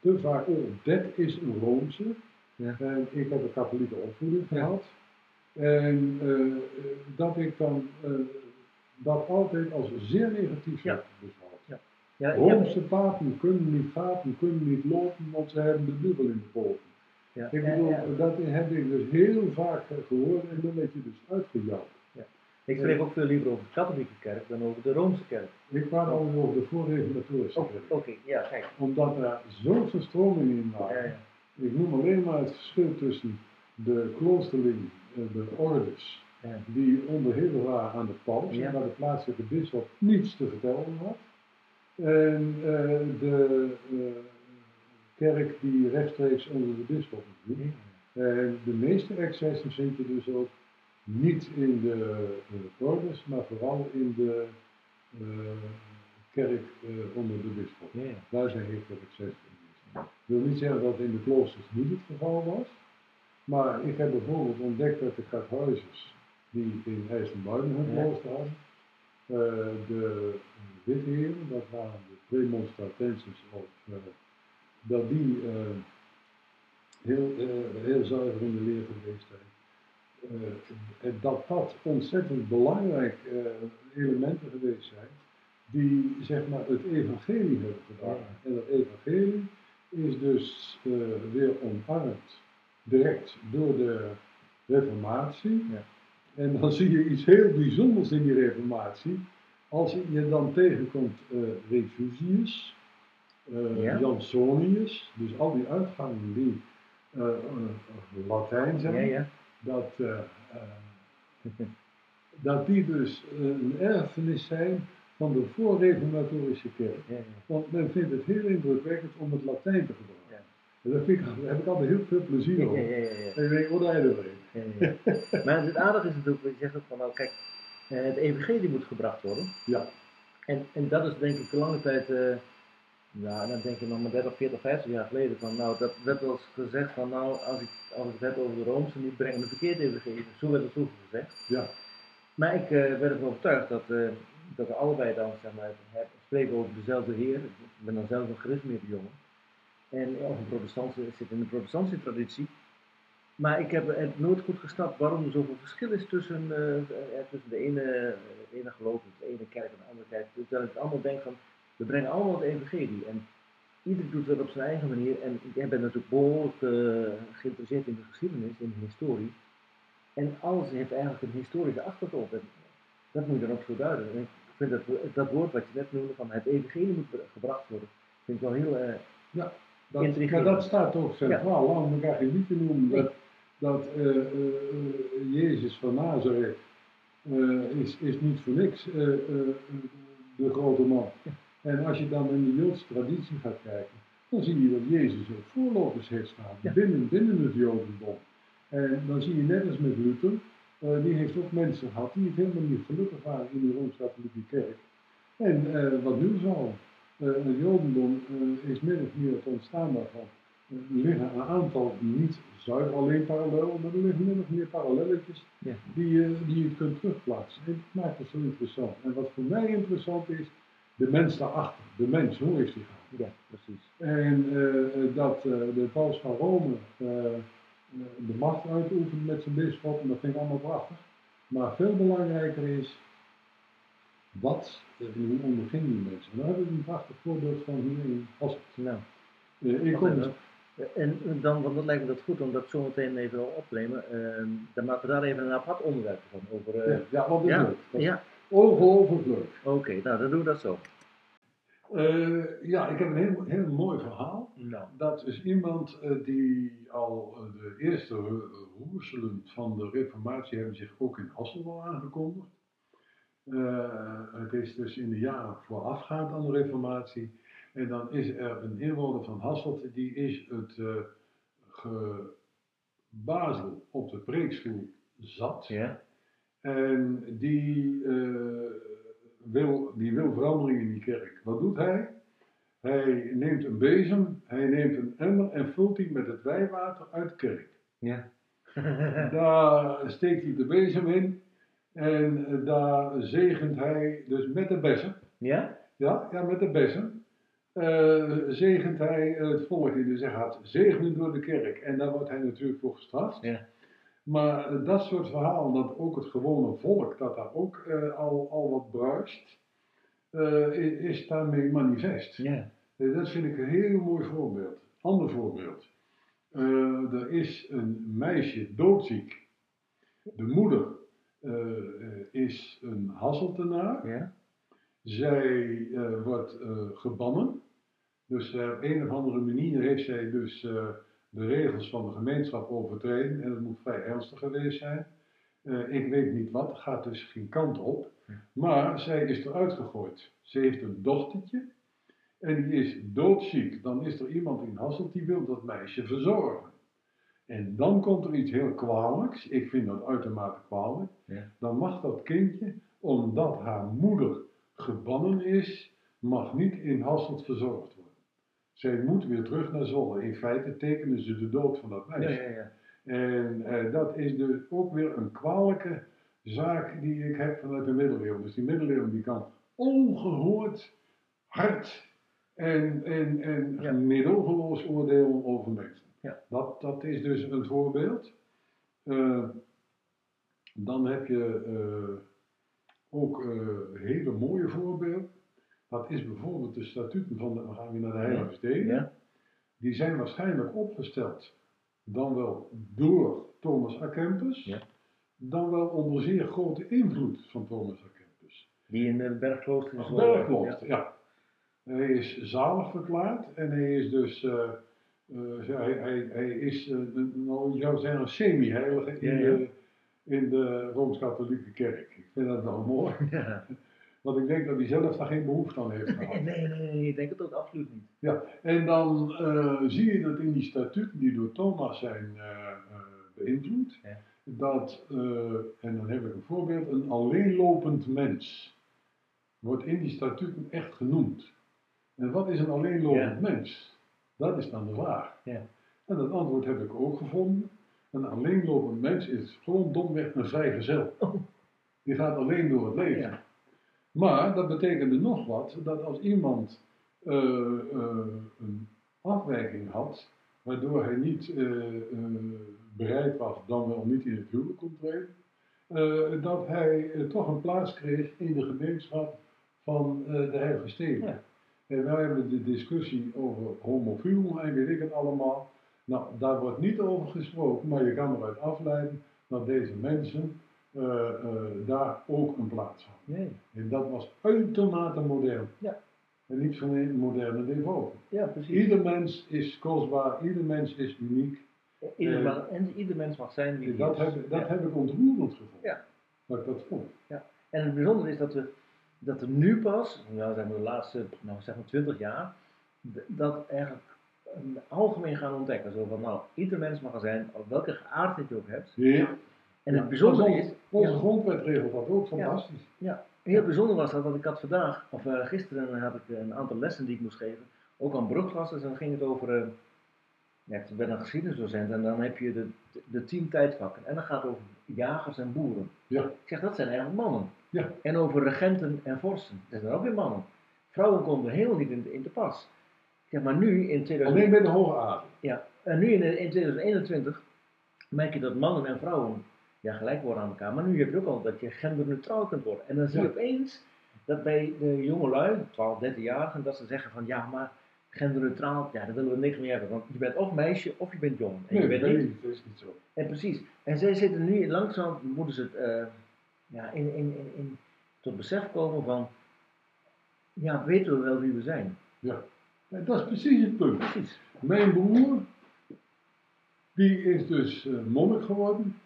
te vaak, oh, dat is een Roomse. Ja. En ik heb een katholieke opvoeding Ja. En uh, dat ik dan dat altijd als zeer negatief Ja. heb beschouwd. Ja, ja, papen kunnen niet gaten, kunnen niet lopen, want ze hebben de dubbel in de poten. ja, Ik ja, bedoel, ja. dat heb ik dus heel vaak eh, gehoord en dan werd je dus uitgejouwd. Ik spreek ook veel liever over de katholieke kerk dan over de Roomse kerk. Ik praat al over de voorreformatorische Oh, Oké, kerk. ja, kijk. Omdat er zoveel stromingen in Ja, waren. ja. Ik noem alleen maar het verschil tussen de kloosterling, eh, de ordes, Ja. die onderhevig waren aan de paus, Ja. en waar de plaatselijke bisschop niets te vertellen had. En eh, de eh, kerk die rechtstreeks onder de bisschop viel. En de meeste excessen vind je dus ook niet in de ordes, maar vooral in de uh, kerk onder de bisschop. Ja. Daar zijn heel veel excessen in. Ik wil niet zeggen dat in de kloosters niet het geval was, maar ik heb bijvoorbeeld ontdekt dat de Karthuizers, die in IJsselmuiden hun hadden, uh, de witheren, dat waren de premonstratenses of uh, dat die uh, heel, uh, heel zuiver in de leer geweest zijn. En dat dat ontzettend belangrijk uh, elementen geweest zijn, die zeg maar het evangelie hebben gedaan. En dat evangelie is dus weer omarmd direct door de reformatie. Ja. En dan zie je iets heel bijzonders in die reformatie. Als je dan tegenkomt uh, Refusius, uh, Ja. Jansonius, dus al die uitgangen die eh, Latijn zijn, Ja, ja. Dat, dat die dus een erfenis zijn van de voorreformatorische kerk. Want men vindt het heel indrukwekkend om het Latijn te gebruiken. En vind ik, daar heb ik altijd heel veel plezier Ja, op. ja, ja, ja. En ik denk, wat hij weet. Ja, ja. Maar het aardige is natuurlijk, je zegt ook van nou kijk, eh, het evangelie moet gebracht worden. Ja, En, en dat is denk ik de lange tijd, eh ja, dan denk je nog maar 30, 40, 50 jaar geleden van nou, dat werd wel eens gezegd van nou, als ik, als ik het heb over de Roomse, die brengen een verkeerd evangelie. Zo werd het vroeger gezegd. ja, Maar ik eh, werd ervan overtuigd dat, dat we allebei dan zeg maar, het spreken over dezelfde Heer. Ik ben dan zelf een gereformeerde jongen. En of een protestant, ik zit in de protestantse traditie. Maar ik heb het nooit goed gesnapt waarom er zoveel verschil is tussen, eh, eh, tussen de ene, eh, ene geloof, de ene kerk en de andere kerk. Terwijl ik allemaal denk van, we brengen allemaal het evangelie. En ieder doet dat op zijn eigen manier. En ik ben natuurlijk behoorlijk eh, geïnteresseerd in de geschiedenis, in de historie. En alles heeft eigenlijk een historische achtergrond. En dat moet je dan ook zo duiden. En ik vind dat, dat woord wat je net noemde, van het evangelie moet gebracht worden, vind ik wel heel... eh, dat, maar dat staat ook centraal. Laten we elkaar geen liedje noemen. Nee. Dat, dat eh, eh, eh, Jezus van Nazareth is, is niet voor niks de grote man. En als je dan in de Joodse traditie gaat kijken, dan zie je dat Jezus ook voorlopers heeft staan Ja. binnen, binnen het Jodendom. En dan zie je net als met Luther, die heeft ook mensen gehad die het helemaal niet gelukkig waren in de Rooms-Katholieke Kerk. En wat doen ze al? Eh, het Jodendom eh, is min of meer het ontstaan daarvan. Eh, Er liggen een aantal niet zuiver alleen parallel, maar er liggen min of meer parallelletjes ja. die, je- die je kunt terugplaatsen. En dat maakt het zo interessant. En wat voor mij interessant is, de mens daarachter. De mens, hoe heeft hij gaan? ja, precies. En eh, dat eh, de paus van Rome eh, eh, de macht uitoefent met zijn bisschop, en dat vind ik allemaal prachtig. Maar veel belangrijker is, wat, eh, hoe onderging die mensen? Daar hebben we een prachtig voorbeeld van hier in Hasselt. Nou, Eh, ik kom dus, en dan, want dat lijkt me dat goed om dat zo meteen even op te nemen. Dan maken we daar even een apart onderwerp van. Over, eh, ja, ja, wat ja, is ja, Ongelooflijk oké, nou dan doen we dat zo. Eh, ja, ik heb een heel, heel mooi verhaal. Nou, Dat is iemand eh, die al eh, de eerste ro- roerselen van de reformatie hebben zich ook in Hasselt al aangekondigd. Eh, het is dus in de jaren voorafgaand aan de reformatie. En dan is er een inwoner van Hasselt, die is het eh gebazel op de preekstoel zat. ja, En die, eh, wil, die wil verandering in die kerk. Wat doet hij? Hij neemt een bezem, hij neemt een emmer en vult die met het wijwater uit de kerk. ja. Daar steekt hij de bezem in en eh, daar zegent hij dus met de bezem. ja? Ja, ja met de bezem. eh, zegent hij het volk in. Dus hij gaat zegenen door de kerk. En daar wordt hij natuurlijk voor gestraft. Ja. Maar dat soort verhalen, dat ook het gewone volk, dat daar ook eh, al, al wat bruist, eh, i- is daarmee manifest. Ja, dat vind ik een heel mooi voorbeeld. Ander voorbeeld. Er is een meisje doodziek. De moeder is een Hasseltenaar. ja, Zij eh, wordt eh, gebannen. Dus eh, op een of andere manier heeft zij dus eh, de regels van de gemeenschap overtreden. En dat moet vrij ernstig geweest zijn. Eh, ik weet niet wat, gaat dus geen kant op. Maar zij is eruit gegooid. Ze heeft een dochtertje. En die is doodziek. Dan is er iemand in Hasselt die wil dat meisje verzorgen. En dan komt er iets heel kwalijks. Ik vind dat uitermate kwalijk. Ja. Dan mag dat kindje, omdat haar moeder gebannen is, mag niet in Hasselt verzorgd worden. Zij moet weer terug naar Zwolle. In feite tekenen ze de dood van dat meisje. ja, ja. En eh, dat is dus ook weer een kwalijke zaak die ik heb vanuit de middeleeuwen. Dus die middeleeuwen die kan ongehoord hard en, en, en Ja. middelgeloos oordelen over mensen. Ja. Dat, dat is dus een voorbeeld. Eh, dan heb je eh, ook eh, hele mooie voorbeelden. Dat is bijvoorbeeld de statuten van de, gaan we naar de Heilige Steden. Ja. Die zijn waarschijnlijk opgesteld, dan wel door Thomas A. Kempis, Ja. dan wel onder zeer grote invloed van Thomas A. Kempis. Die in de bergklooster is. Bergklooster, ja. Hij is zalig verklaard en hij is dus eh, eh, hij, hij, hij is, eh, een- nou, je zou zeggen, een semi-heilige in, Ja, ja. de, in de Rooms-Katholieke Kerk. Ik vind dat wel mooi, Ja. want ik denk dat hij zelf daar geen behoefte aan heeft gehad. Nee, nee, nee, ik denk het ook absoluut niet. En dan eh, zie je dat in die statuten die door Thomas zijn eh, eh, beïnvloed, Ja. dat, eh, en dan heb ik een voorbeeld, een alleenlopend mens wordt in die statuten echt genoemd. En wat is een alleenlopend mens? Dat is dan de vraag. Ja. En dat antwoord heb ik ook gevonden. Een alleenlopend mens is gewoon domweg een vrijgezel. Oh. Die gaat alleen door het leven. Ja. Maar dat betekende nog wat, dat als iemand eh, eh, een afwijking had, waardoor hij niet eh, bereid was, dan wel niet in het huwelijk kon treden, dat hij toch een plaats kreeg in de gemeenschap van de Heilige Steden. Ja. En wij hebben de discussie over homofiel en weet ik het allemaal. Nou, daar wordt niet over gesproken, maar je kan eruit afleiden dat deze mensen eh, eh, daar ook een plaats hadden. Nee. En dat was uitermate modern. Ja. En niet van een moderne devotie. Ja, precies. Ieder mens is kostbaar, ieder mens is uniek. Ieder, man- en ieder mens mag zijn wie En hij dat is. heb, dat Ja. heb ik ontroerend gevonden. Ja. Dat ik dat vond. En het bijzondere is dat, we, dat er nu pas, nou zeg maar de laatste nou zeg maar 20 jaar, dat eigenlijk een algemeen gaan ontdekken. Zo van, nou, ieder mens mag er zijn, op welke geaardheid je ook hebt. Ja. En Ja, het bijzondere is, Onze ja, grondwet regelt dat ook fantastisch. heel bijzonder was dat, want ik had vandaag, of eh, gisteren had ik een aantal lessen die ik moest geven, ook aan brugklassen, en dan ging het over, eh, ja, ik ben een geschiedenisdocent, en dan heb je de, de tien tijdvakken, en dan gaat het over jagers en boeren. Ja. Ik zeg, dat zijn eigenlijk mannen. Ja. En over regenten en vorsten, dat zijn ook weer mannen. Vrouwen konden helemaal niet in, in te pas. Zeg, maar nu in 2000 Alleen bij de hoge adel. ja, en nu in, in 2021 merk je dat mannen en vrouwen ja, gelijk worden aan elkaar. Maar nu heb je ook al dat je genderneutraal kunt worden. En dan zie je Ja. opeens dat bij de jongelui, 12, 13-jarigen, dat ze zeggen van ja, maar genderneutraal, ja, daar willen we niks meer hebben. Want je bent of meisje of je bent jong. En, Nee, je dat bent niet. Dat is niet zo. en precies. En zij zitten nu langzaam, moeten ze het eh, ja, in, in, in, in, tot besef komen van, ja, weten we wel wie we zijn. Ja, dat is precies het punt. Precies. Mijn broer, die is dus eh, monnik geworden.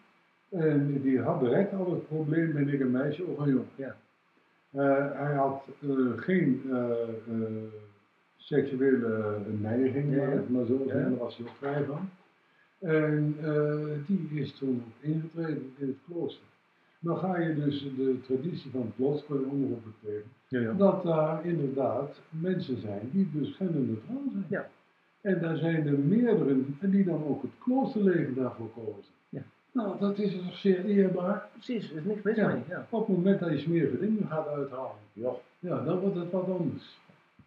En die had direct al het probleem, ben ik een meisje of een jongen. Ja. Eh, hij had eh, geen seksuele neiging, ik maar zo Ja. zeggen, daar was hij ook vrij van. En die is toen ook ingetreden in het klooster. Dan ga je dus de traditie van het klooster tegen Ja, ja. dat daar inderdaad mensen zijn die dus genderneutraal zijn. Ja. En daar zijn er meerdere en die dan ook het kloosterleven daarvoor kozen. Ja. Nou, dat is toch zeer eerbaar. Precies, er is niks mis Ja. mee. Ja. Op het moment dat je smerige dingen gaat uithalen, Ja. ja, dan wordt het wat anders.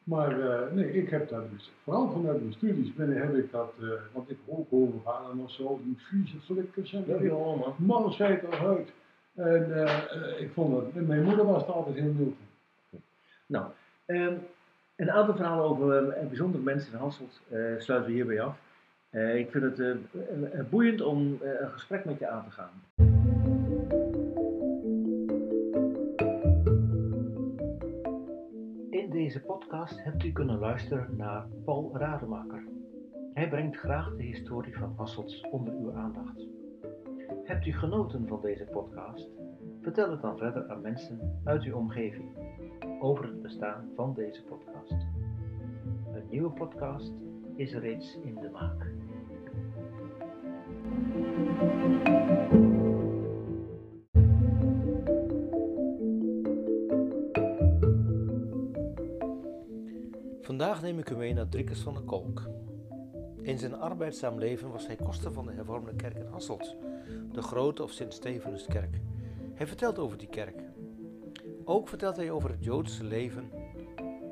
Maar eh, nee, ik heb dat dus, vooral vanuit mijn studies ben, heb ik dat, eh, want ik ook over vader of zo, die vieze flikkers en Ja, dat ja, man. man schijt eruit. En eh, eh, ik vond dat, en mijn moeder was er altijd heel mild in. Nou, ehm, een aantal verhalen over eh, bijzondere mensen in Hasselt eh, sluiten we hierbij af. Eh, ik vind het boeiend om eh, een gesprek met je aan te gaan. In deze podcast hebt u kunnen luisteren naar Paul Rademaker. Hij brengt graag de historie van Hasselt onder uw aandacht. Hebt u genoten van deze podcast? Vertel het dan verder aan mensen uit uw omgeving over het bestaan van deze podcast. Een nieuwe podcast is reeds in de maak. Vandaag neem ik u mee naar Driekes van der Kolk. In zijn arbeidzaam leven was hij koster van de hervormde kerk in Hasselt, de grote of Sint-Stefanuskerk. Hij vertelt over die kerk. Ook vertelt hij over het Joodse leven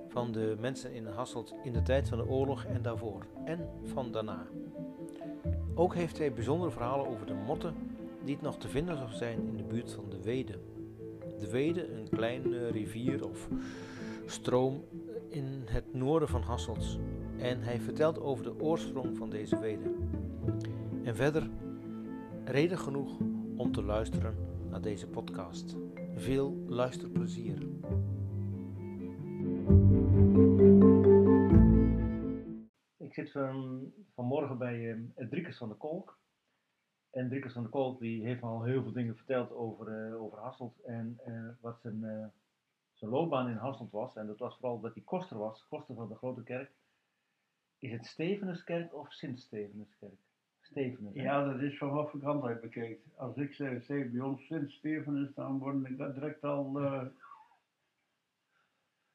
van de mensen in Hasselt in de tijd van de oorlog en daarvoor en van daarna. Ook heeft hij bijzondere verhalen over de motten die het nog te vinden zijn in de buurt van de Wede. De Wede, een kleine rivier of stroom in het noorden van Hasselt. En hij vertelt over de oorsprong van deze Wede. En verder reden genoeg om te luisteren naar deze podcast. Veel luisterplezier. Ik zit van, vanmorgen bij uh, Driekes van de Kolk. En Driekes van de Kolk die heeft al heel veel dingen verteld over, uh, over Hasselt en uh, wat zijn, zijn loopbaan in Hasselt was. En dat was vooral dat hij koster was, koster van de Grote Kerk. Is het Stevenuskerk of Sint-Stevenuskerk? Stevenus. hè? Ja, dat is van wat voor kant hij bekijkt. Als ik zeg, zeg bij ons Sint Stevenus, dan word ik dat direct al. eh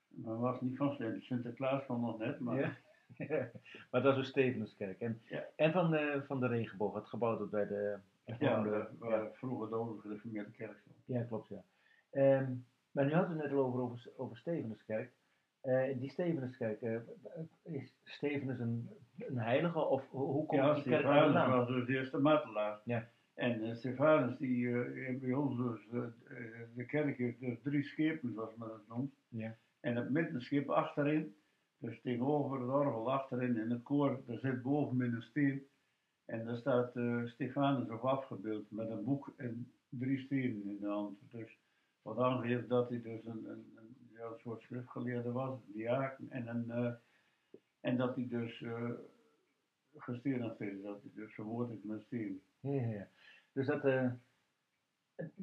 maar was niet van Sint Sinterklaas van nog net, maar. Ja. maar dat is dus Stevenuskerk. En, Ja. en van, de, van de regenboog, het gebouw dat bij de... Ja, hervormde- waar- vroeger de oude gereformeerde kerk stond. Ja, klopt, ja. Ehm, maar nu hadden we het net al over, over, over Stevenuskerk. Eh, die Stevenuskerk, eh, is Stevenus een, een heilige of hoe, komt Ja, die kerk de Stefanus naam? was dus de eerste martelaar. Ja. En uh, Stefanus, die bij ons dus, de kerk heeft dus drie schepen, zoals men dat noemt. Ja. En het middenschip achterin, dus tegenover het orgel achterin in het koor, daar zit boven in een steen. En daar staat Stefanus op afgebeeld met een boek en drie stenen in de hand. Dus wat aangeeft dat hij dus een, een, een, soort schriftgeleerde was, een diaken. En, een, eh, en dat hij dus uh, gestenigd is, dat hij dus vermoord is met steen. Ja, ja. Dus dat, eh,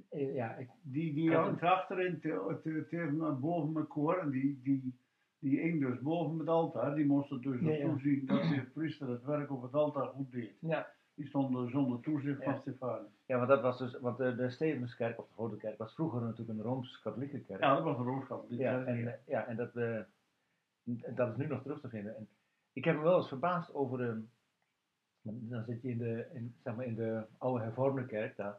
eh, ja, ik, Die, die hangt achterin te, te, tegen boven mijn koor en die, die, die hing dus boven het altaar. Die moest er dus Ja, toezien dat de priester het werk op het altaar goed deed. ja, Die stond zonder toezicht van Stefanus. Ja, want dat was dus, want de, de Stevenskerk, of de Grote Kerk, was vroeger natuurlijk een Rooms-Katholieke kerk. Ja, dat was een roodschap. Ja, en, eh, ja, en dat, eh, dat is nu nog terug te vinden. En ik heb me wel eens verbaasd over de. Dan zit je in de, in, zeg maar in de oude hervormde kerk daar.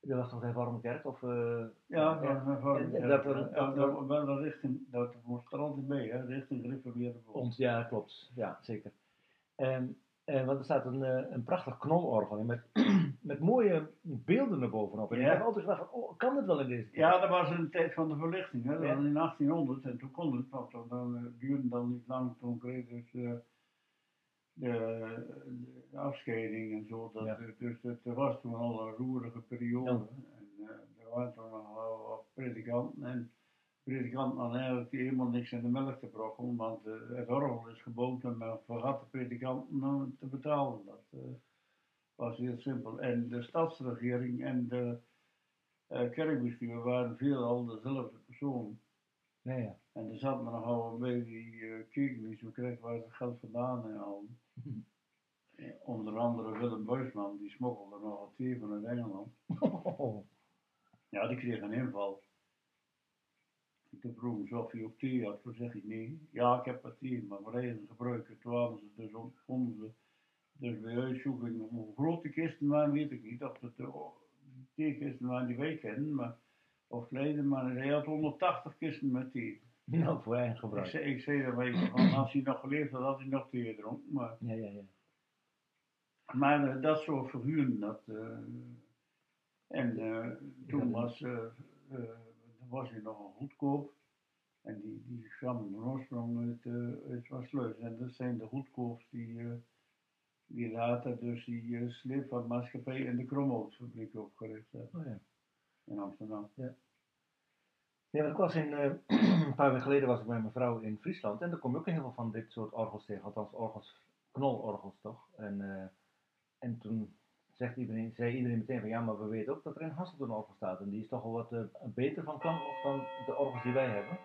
Dat was toch de hervormde kerk? Of, eh, Ja, dat was een vorm. En- en Ja, dat dat richting, dat moest er altijd mee, hè, richting gereformeerde. Ons, ja, klopt. Ja, zeker. En, en, want er staat een, eh, een prachtig knolorgel in met, met mooie beelden erbovenop. En ik heb altijd gedacht oh, kan dit wel in deze kerk? Ja, dat was een tijd van de verlichting, hè. dat Ja. was in 1800 en toen kon het, want dan, eh, duurde dan niet lang, toen kreeg dus eh, de, de afscheiding en zo. Dat, Ja. eh, Dus het was toen al een roerige periode. En eh, er waren toen nog wel wat predikanten en predikanten hadden eigenlijk helemaal niks in de melk te brokken, want eh, het orgel is gebouwd en men vergat de predikanten om te betalen. Dat eh, was heel simpel. En de stadsregering en de eh, kerkbestuur waren veelal dezelfde persoon. Ja, ja. En er zat maar nogal die uh, keken die zo kreeg waar ze geld vandaan en al. Onder andere Willem Buisman, die smokkelde nogal thee vanuit Engeland. Ja, die kreeg een inval. Toen vroeg hem of hij ook thee had. Toen zeg ik nee. Ja, ik heb wat thee, maar voor eigen gebruik. Toen hadden ze dus op, vonden ze dus bij uitzoeking hoe groot de kisten waren, weet ik niet. Of het de oh, theekisten waren die wij kennen, maar, of kleine, maar hij had 180 kisten met thee. Nou, voor eigen Ik gebruik. zei, ik zei dan weet van, als hij nog geleefd had, had hij nog thee gedronken. Maar, Ja, ja, ja. maar eh, dat soort figuren, dat... eh, en eh, toen was, was hij nog een goedkoop. En die, die stammen van oorsprong uit, eh uit. En dat zijn de goedkoops die, eh, die later dus die uh, sleepvaartmaatschappij in de Kromhoutfabriek opgericht hebben Oh, ja. in Amsterdam. Ja, want ik was in, eh, een paar weken geleden was ik met mijn vrouw in Friesland en daar kom je ook heel veel van dit soort orgels tegen, althans orgels, knolorgels toch? En, eh, en toen zegt iedereen, zei iedereen meteen van ja, maar we weten ook dat er in Hasselt een orgel staat en die is toch wel wat eh, beter van klank dan de orgels die wij hebben.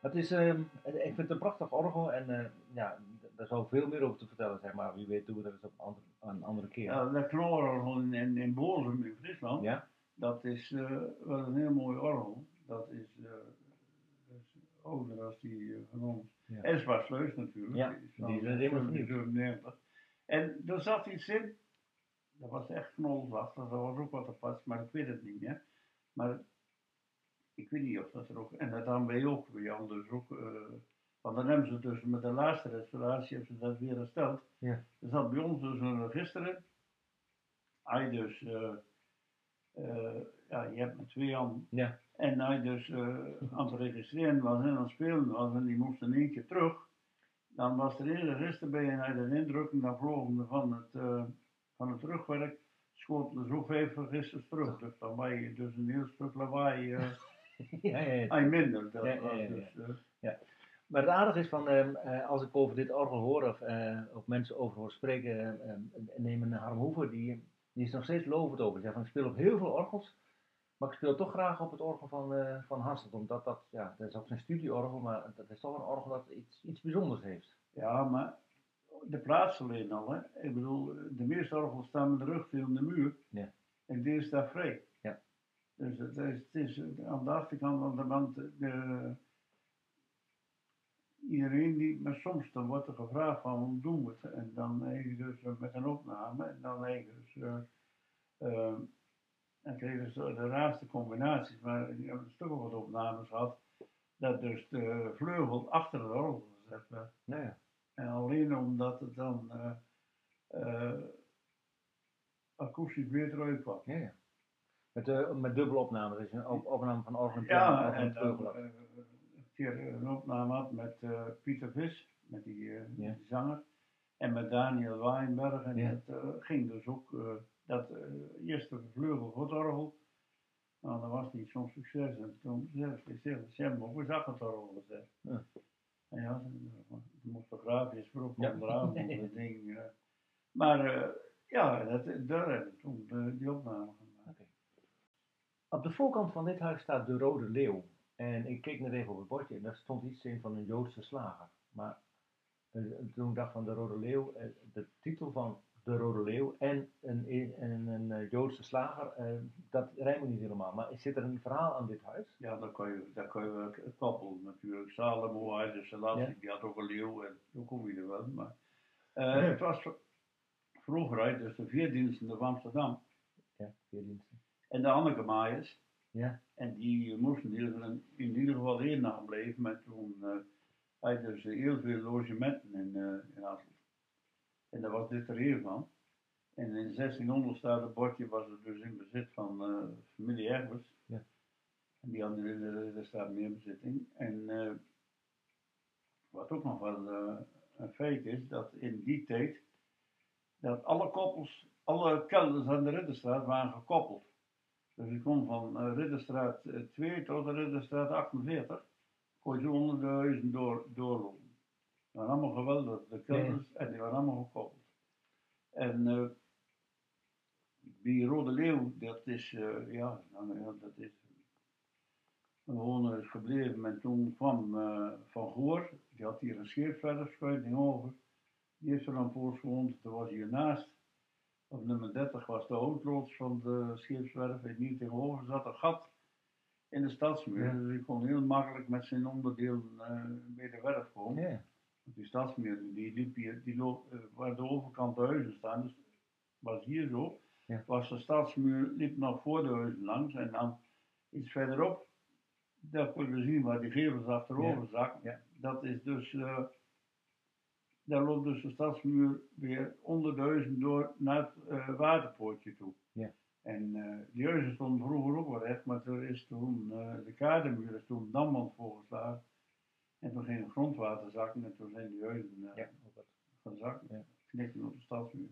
Het is, eh, ik vind het een prachtig orgel en eh, ja, daar zou veel meer over te vertellen zijn, maar wie weet doen we dat eens op een andere, een andere keer. Ja, de knorrel in, in, in in Friesland, Ja? dat is eh, wel een heel mooi orgel. Dat is, dat ouder als die eh, genoemd. Ja. En natuurlijk. Ja, die van is vernieuwd. 97. En er zat iets in, dat was echt knolzacht, dat was ook wat apart, maar ik weet het niet meer. Maar ik weet niet of dat er ook, en dat dan wij ook, bij Jan dus ook, eh, want dan hebben ze dus met de laatste restauratie, hebben ze dat weer hersteld. Ja. Er zat bij ons dus een register in. Hij dus, eh, eh, ja, je hebt met twee handen. Ja. En hij dus aan het registreren was en aan het spelen was en die moest in één keer terug. Dan was er één register bij en hij dat indrukken, dan vlogen er van het, van het terugwerk, schoten er zo vijf registers terug. Dus dan was je dus een heel stuk lawaai, eh ja, ja, ja. hij minder. Dat Ja, ja, ja, ja. dus, eh, Maar het aardige is van, ehm, eh, als ik over dit orgel hoor of eh, ook mensen over hoor spreken, ehm, neem een Harm Hoever, die, die is nog steeds lovend over. Hij zegt van, ik speel op heel veel orgels, maar ik speel toch graag op het orgel van, eh van Hasselt, omdat dat, ja, dat is ook zijn studieorgel, maar dat is toch een orgel dat iets, iets bijzonders heeft. Ja, maar de plaats alleen al, hè. Ik bedoel, de meeste orgels staan met de rug tegen de muur. Ja. En deze staat vrij. Ja. Dus het is, het is aan de achterkant van de wand, de, iedereen die, maar soms dan wordt er gevraagd van hoe doen we het? En dan heb je dus eh, met een opname, en dan heb je dus, eh, eh, kreeg je dus de raarste combinaties, maar ik heb een stuk of wat opnames gehad, dat dus de vleugel achter het orgel gezet werd. Nou ja. En alleen omdat het dan eh eh, akoestisch beter uitkwam. Ja, ja. Met, eh, met dubbele opname, dus een op- opname van orgel en Ja, en een keer een opname had met Pieter Vis, met die, Ja. die zanger, en met Daniel Weinberg. En Ja. dat ging dus ook, dat eerste vleugel voor het orgel, nou, dat was niet zo'n succes. En toen zei ze, ze hebben ook eens achter het. Ja. Ja, ze moest toch grafisch voor op Ja. onderaan, dat ding. eh. maar eh, ja, dat, daar heb ik toen eh, die opname gemaakt. Op de voorkant van dit huis staat de Rode Leeuw. En ik keek net even op het bordje en daar stond iets in van een Joodse slager. Maar eh, toen ik dacht van de Rode Leeuw, de titel van de Rode Leeuw en een, een, een, eh, Joodse slager, eh, dat rijmt niet helemaal. Maar zit er een verhaal aan dit huis? Ja, dan kan je, dan kan je koppelen natuurlijk. Salomo, hij de Selassie, Ja. die had ook een leeuw en zo kom je er wel. Maar eh, het was vroeger uit, dus de veerdiensten van Amsterdam Ja, veerdiensten. en de Anneke Ja, En die moesten hier in, in ieder geval nacht blijven, maar toen dus heel veel logementen in, in Hasselt. En daar was dit er één van. En in 1600 staat het bordje, was het dus in bezit van eh, familie Herbers. Ja. En die hadden in de, staat meer bezitting. En eh, wat ook nog wel eh, een feit is, dat in die tijd, dat alle koppels, alle kelders aan de Ridderstraat waren gekoppeld. Dus je kon van eh, Ridderstraat eh, 2 tot de Ridderstraat 48, kon je zo onder de huizen door, doorlopen. Waren allemaal geweldig, de kelders, en die waren allemaal gekoppeld. En eh die Rode Leeuw, dat is, eh, ja, nou, dat is is gebleven. En toen kwam eh, Van Goor, die had hier een scheepswerfschuiting over. Die heeft er dan voor gewoond, toen was hiernaast. Op nummer 30 was de hoofdloods van de scheepswerf. En hier tegenover zat een gat in de stadsmuur. Ja. Dus ik kon heel makkelijk met zijn onderdeel eh bij de werf komen. ja. Die stadsmuur die liep hier, die loopt, eh, waar de overkant de huizen staan, dus was hier zo. Ja. Was de stadsmuur liep nog voor de huizen langs en dan iets verderop, daar kon je zien waar die gevels achterover zakken. Ja. Dat is dus, eh, daar loopt dus de stadsmuur weer onder de huizen door naar het eh, waterpoortje toe. Ja. En die huizen stonden vroeger ook wel recht, maar er is toen, de kadermuur is toen damwand voorgeslagen. En toen ging het grondwater zakken en toen zijn die huizen uh, ja. wat. gaan zakken. Ja. Knikken op de stadsmuur.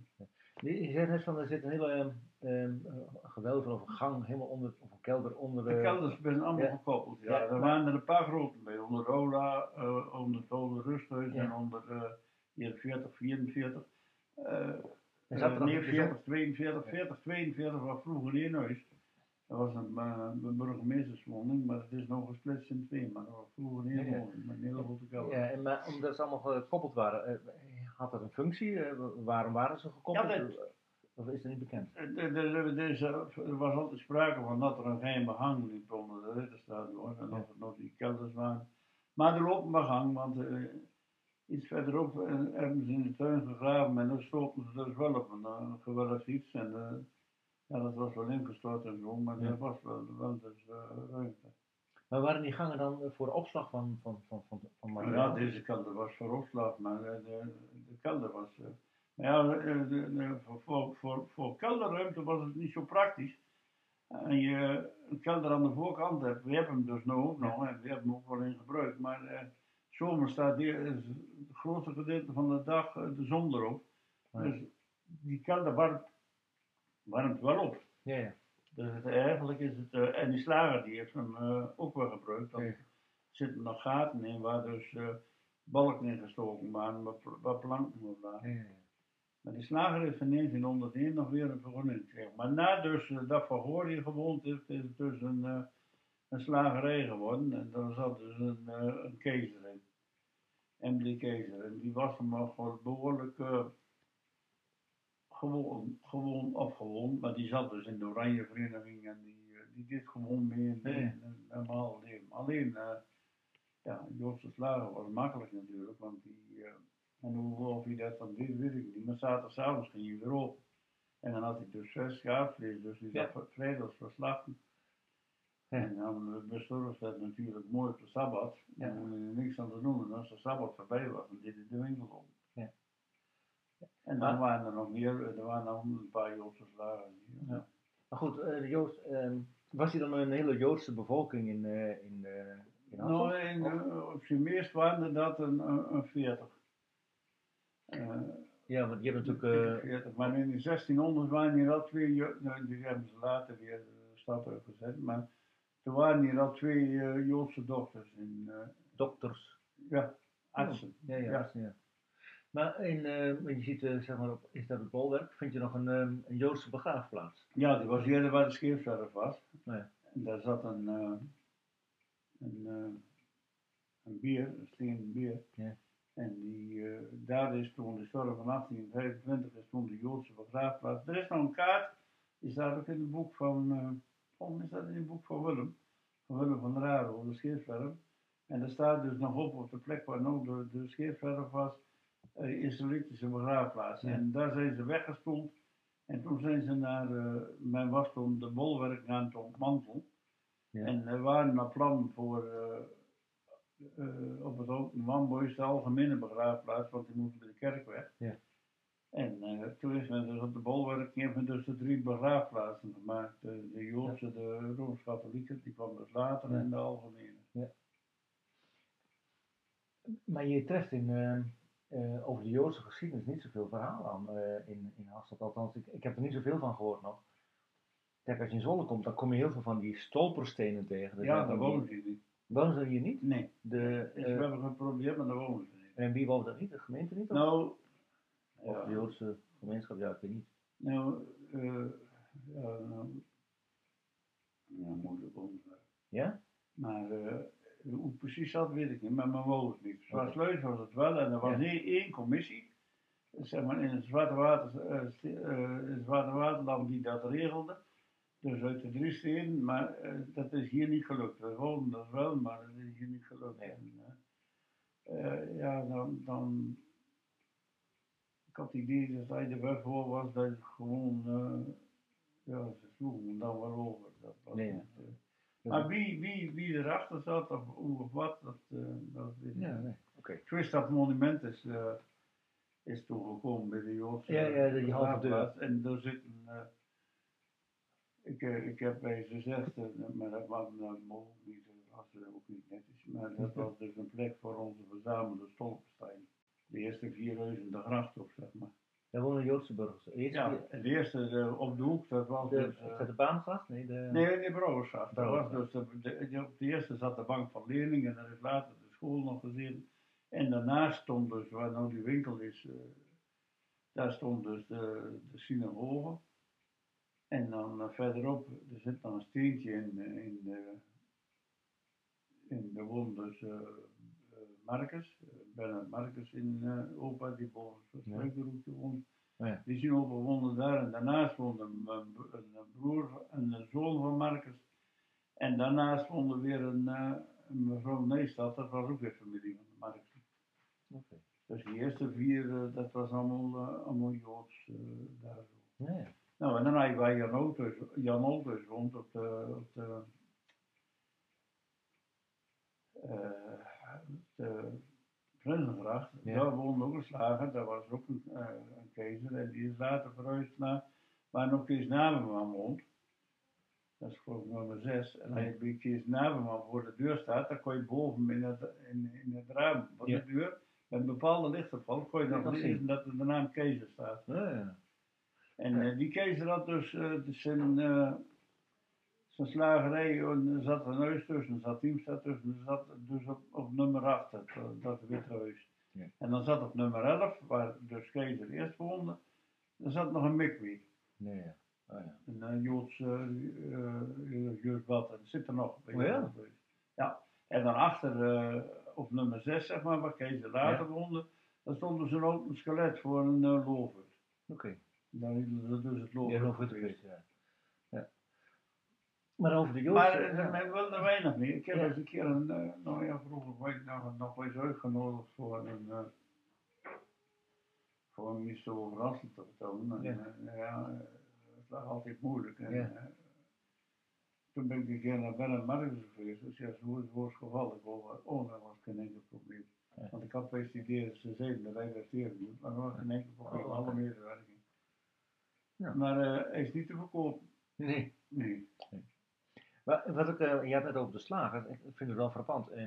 Je je zegt net van, er zit een hele ehm, ehm, eh, gewelf of een gang helemaal onder, of een kelder onder De kelders zijn allemaal ja. gekoppeld. Ja. Er waren er een paar grote bij. Onder Rola, eh, onder het Oude Rusthuis en onder uh, hier 40, 44. eh Er zat er eh, nog nee, een 40, 42, 40, 42 was vroeger één huis. Dat was een, eh, een burgemeesterswoning, maar het is nog gesplitst in twee. Maar dat was vroeger één Ja, ja. een hele grote kelder. Ja, en maar omdat ze allemaal gekoppeld waren, eh, had dat een functie? Eh, waarom waren ze gekoppeld? Ja, dat- Of is dat niet bekend? Er, eh, was altijd sprake van dat er een geheime gang liep onder de Ridderstraat door. En of het nog die kelders waren. Maar er loopt maar gang, want eh, iets verderop eh, ze in de tuin gegraven en dan stoten ze dus wel op een uh, geweldig iets. En eh, ja, dat was wel ingestort en zo, maar Ja. er was wel, dus eh, ruimte. Maar waren die gangen dan voor opslag van, van, van, van, van materiaal? ja, deze kelder was voor opslag, maar eh, de, de kelder was. eh, maar ja, de, de, de- voor, voor, voor, kelderruimte was het niet zo praktisch. En je een kelder aan de voorkant hebt, we hebben hem dus nu ook nog en we hebben hem ook wel in gebruik. Maar eh, zomer staat hier het grootste gedeelte van de dag de zon erop. Ja. Dus die kelder warmt, warmt wel op. Ja, ja. Dus het, eigenlijk is het, eh, en die slager die heeft hem eh, ook wel gebruikt. want Ja. zitten nog gaten in waar dus eh, balken in gestoken waren, waar, pl- waar planken op waren. Ja, ja, ja. Maar die slager heeft in 1901 nog weer een vergunning gekregen. Maar na dus dat Van Goor hier gewoond heeft, is het dus een, een slagerij geworden. En daar zat dus een, een keizer in. MD Keizer. En die was hem nog wel behoorlijk gewoon, gewoon afgewoond. Maar die zat dus in de Oranje Vereniging en die, eh, die deed gewoon mee in in een normaal leven. Alleen, eh ja, Joodse slager was makkelijk natuurlijk, want die, eh, en hoe of hij dat dan deed, weet ik niet. Maar zaterdagavond ging hij weer op. En dan had hij dus zes schaapvlees, dus die Ja. zat vrijdags verslachten. Ja. En dan bestorf dat natuurlijk mooi op de Sabbat. Ja. En dan niks aan te doen. En als de Sabbat voorbij was, dan deed hij de winkel op. En dan waren er nog meer, er waren nog een paar Joodse hier. Ja. Maar goed, eh, de Joods, ehm, was hij dan een hele Joodse bevolking in, eh in, eh in? Nou, in, eh, op zijn meest waren er dat een, een, een 40. Eh, Ja, want je hebt natuurlijk... eh, 40. Maar in de 1600 waren hier al twee, nou, die hebben ze later weer de stad uitgezet, maar er waren hier al twee eh, Joodse dochters in, eh, dokters. ja, artsen. Ja, ja. Ja. artsen, ja. Maar in, want je ziet, eh, zeg maar, op, is dat het bolwerk, vind je nog een, ehm, een Joodse begraafplaats? Ja, die was eerder waar de scheepswerf was. Ja. En daar zat een, eh, een, een bier, een stenen bier. Ja. En die, daar is toen de storm van 1825 is toen de Joodse begraafplaats. Er is nog een kaart, die staat ook in het boek van, oh, is dat in het boek van Willem, van Willem van Raro, de scheepswerf. En daar staat dus nog op, op de plek waar nog de, de scheepswerf was, eh Israëlitische begraafplaats. Ja. En daar zijn ze weggespoeld. En toen zijn ze naar, eh, men was toen de bolwerk aan het ontmantelen. Ja. En er waren een plan voor eh, op het Open Wambois de algemene begraafplaats, want die moest bij de kerk weg. Ja. En toen is men dus op de bolwerk heeft men dus de drie begraafplaatsen gemaakt. De, de Joodse, de Rooms-Katholieke, die kwam dus later en de algemene. Maar je treft in, eh, eh, over de Joodse geschiedenis niet zoveel verhalen aan eh, in, in Hasselt. Althans, ik, ik heb er niet zoveel van gehoord nog. Kijk, als je in Zwolle komt, dan kom je heel veel van die stolperstenen tegen. Ja, dan daar wonen ze niet. Wonen ze hier niet? Nee, De, eh, we hebben geprobeerd, maar daar wonen ze niet. en wie woont dat niet? De gemeente niet? Of, Nou, of de ja, Joodse gemeenschap? Ja, ik weet niet. nou, eh, ja, nou, ja, moeilijk onderwerp. Ja? Maar eh, hoe het precies zat, weet ik niet. Maar men wou het niet. Leus was het wel. En er was Ja. één, commissie. Zeg maar in het Zwarte, Water, eh, eh, het Zwarte Waterland die dat regelde. Dus uit de drie steden. Maar eh, dat is hier niet gelukt. We wonen dat wel, maar dat is hier niet gelukt. En, ja, dan, dan. Ik had het idee dat hij er wel voor was dat het gewoon. eh, ja, ze sloegen dan wel over. Dat was Nee, niet, maar wie, wie, wie erachter zat of hoe of wat, dat, eh, dat weet ik Ja, niet. nee. Ik wist dat monument is, eh, is toegekomen bij de Joodse Ja, ja, die halve. En daar zit een... eh, ik, ik heb bij ze gezegd, maar dat was nou mogelijk niet, dat was ook niet netjes, maar dat was dus een plek voor onze verzamelde stolpenstein. De eerste vier huizen de gracht op, zeg maar. Daar wonen Joodse burgers. De eerste, Ja, het eerste eh, op de hoek, dat was de, dus... dat de baangracht? Nee, de... Nee, de Brouwersgracht. Dat was dus de, de, op de eerste zat de bank van leerlingen en daar is later de school nog gezien. En daarnaast stond dus, waar nou die winkel is, eh, daar stond dus de, de synagoge. En dan eh, verderop, er zit dan een steentje in, in de, in de woont dus Marcus, Bernard Marcus in eh, opa, die boven het Ja. struikenroetje woont. Oh ja. Die zien woonde daar en daarnaast woonde een, broer en een zoon van Marcus. En daarnaast woonde weer een, eh, een mevrouw Neestad, dat was ook weer familie van de Marcus. Oké. Dus die eerste vier, eh, dat was allemaal, allemaal Joods daar zo. Ja, ja. Nou, en dan had je waar Jan Olthuis, Jan woont op de, op de, de Prinsengracht. Ja. Daar woonde ook een slager, daar was ook een, eh, een keizer. En die is later verhuisd naar waar nog Kees Naberman woont. Dat is geloof ik nummer 6. En als je bij Kees Naberman voor de deur staat, dan kon je boven in het, in, in het raam van Ja. de deur, met een bepaalde lichtopval, kon je Ja, dan lezen zien. dat er de naam Keizer staat. Ja, ja. En eh, die keizer had dus, eh, dus zijn, eh, zijn slagerij, en er zat een huis tussen, er zat Teamstad tussen, er zat dus op, op nummer 8, dat, eh, dat witte huis. Ja. En dan zat op nummer 11, waar dus Keizer eerst woonde, er zat nog een mikwie. Nee, ja. Oh, ja. Een uh, Joods, uh, uh, Joods bad, en dat zit er nog. bij Oh ja? dat. Ja, en dan achter, eh, op nummer 6, zeg maar, waar Keizer later Ja. woonde, daar stond dus een open skelet voor een uh, lover. Oké. Daar hielden ze dus het lover. Ja, nog goed geweest, ja. ja. Maar over de Joodse... Maar er ja. wel er weinig meer. Ik heb eens een keer een, eh, nou ja, vroeger ik nog, nog wel eens uitgenodigd voor een, eh, voor een iets over Hassel te vertellen. En, Ja. eh, ja, eh, het lag altijd moeilijk. En, Ja. eh, toen ben ik een keer naar Ben Marcus geweest. Dus ja, zo is het woord geval. Ik wou, oh, dat was geen enkel probleem. Want ik had best het idee dat hij reageren moet. Maar dat was geen enkel probleem. Oh. Alle medewerking. Ja. Maar eh, hij is niet te verkopen. Nee. Nee. Maar wat ik, eh, je had net over de slager, ik vind het wel frappant. Eh,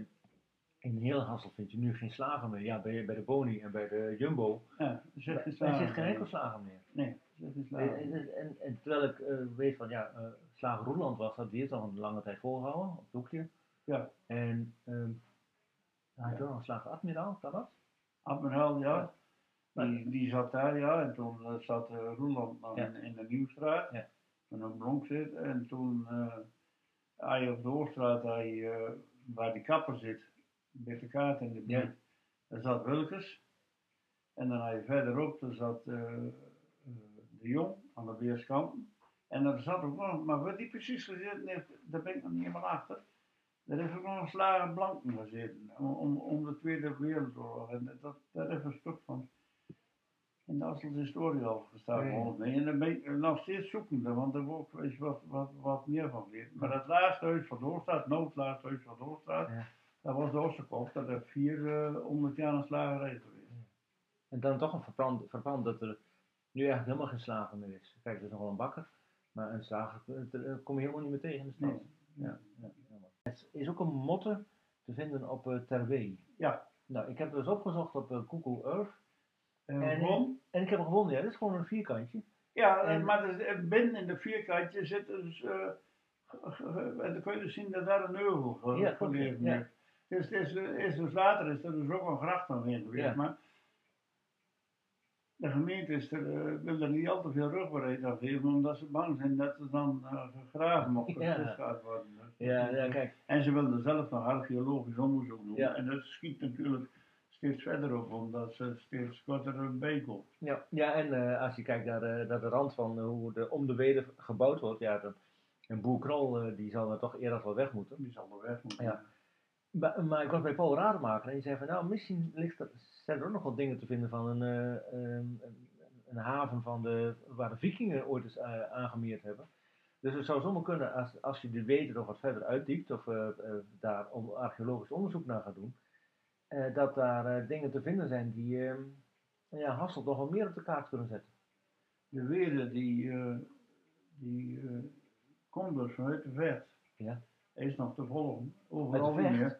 in heel Hassel vind je nu geen slager meer. Ja, bij, bij de Boni en bij de Jumbo. Ja, er zit geen slager zit geen enkel slager meer. Nee, er zit geen En, slager meer. en, en, en terwijl ik eh, weet van, ja, eh slager Roeland was dat, die heeft al een lange tijd volgehouden, op het hoekje. Ja. En hij had ook nog slager admiraal, kan dat? Admiraal, ja. Ja. Die, die zat daar, ja. En toen eh, zat uh, Roeland nog Ja. in, in de Nieuwstraat. Ja. En op Blonk zit. En toen, hij op de Oorstraat, hij, eh, waar die kapper zit, met de kaart in de buurt, Ja. daar zat Wilkes. En dan had je verderop, daar zat eh, eh, de Jong aan de weerskanten. En er zat ook nog, maar waar die precies gezeten heeft, daar ben ik nog niet helemaal achter. Er is ook nog een slager blanken gezeten, om, om, om de Tweede Wereldoorlog. En dat, daar is een stuk van in de historie al gestaan ja. volgens mij. En daar ben ik nog steeds zoekende, want er wordt wat, wat, wat meer van geleerd. Maar het laatste huis van Doorstraat, nou het laatste huis van Doorstraat, Ja. dat was de Ossekop. Dat heeft vier eh, honderd jaar een slagerij geweest. En dan toch een verbrand, verbrand dat er nu eigenlijk helemaal geen slager meer is. Kijk, er is nog wel een bakker, maar een slager eh, eh, kom je helemaal niet meer tegen in de stad. Nee. Ja. Het is ook een motte te vinden op uh, Terwee. Ja. Nou, ik heb dus opgezocht op uh, Google Earth. En, En-? En ik heb hem gevonden, ja, dit is gewoon een vierkantje. Ja, En- maar binnen in de vierkantje zit dus, eh, en dan kun je dus zien dat daar een heuvel ge- Ja. Dus, is, is dus later is er dus ook een gracht geweest. Ja. Maar de gemeente is er, eh, wil er niet al te veel rugbaarheid aan geven, omdat ze bang zijn dat ze dan eh, gegraven vergist gaat worden. Ja, dat ja, kijk. En ze wilden zelf nog archeologisch onderzoek doen. Ja. En dat schiet natuurlijk steeds verder op, omdat ze steeds korter bijkomt. Ja, ja en eh, als je kijkt naar, de- naar de rand van eh, hoe de, om de weder gebouwd wordt, ja, dan, een boer Krol eh, die zal er toch eerder wel weg moeten. Die zal er weg moeten. Ja. Maar, maar ik was bij Paul Rademaker en die zei van nou, misschien ligt er, zijn er ook nog wel dingen te vinden van een, eh, een, haven van de, waar de vikingen ooit eens eh, aangemeerd hebben. Dus het zou zomaar kunnen als, als je de weten nog wat verder uitdiept of eh, eh, daar om archeologisch onderzoek naar gaat doen, eh, dat daar eh, dingen te vinden zijn die eh, ja, Hasselt nog wel meer op de kaart kunnen zetten. De Wede die, eh, die komt dus vanuit de vet. Ja. Is nog te volgen. Overal niet meer.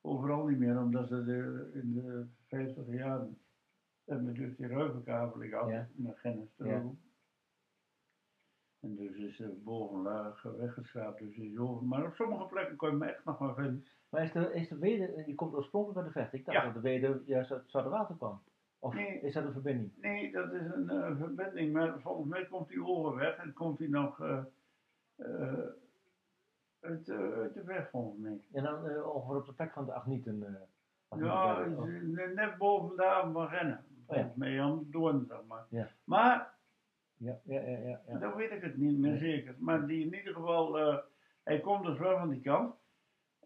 Overal niet meer, omdat ze de, in de 50 jaren hebben dus die ruivenkabeling gehad Ja. naar Gennis Ja. En dus is de bovenlaag weggeschraapt, dus is over. Maar op sommige plekken kun je hem echt nog maar vinden. Maar is de, is de Wede, die komt oorspronkelijk uit de vecht. Ik dacht Ja. dat de Wede juist uit Zoute kwam. Of Nee. is dat een verbinding? Nee, dat is een eh, verbinding, maar volgens mij komt die overweg en komt hij nog eh, eh, uit, uit de weg volgens mij. En dan ongeveer op de plek van de Agnieten. Ja, Of- net boven de haven van Rennen. Volgens mij aan Doorn, zeg maar. Ja. Maar, ja, ja, ja, ja, ja. dan weet ik het niet meer zeker. Maar die in ieder geval, hij komt dus wel van die kant.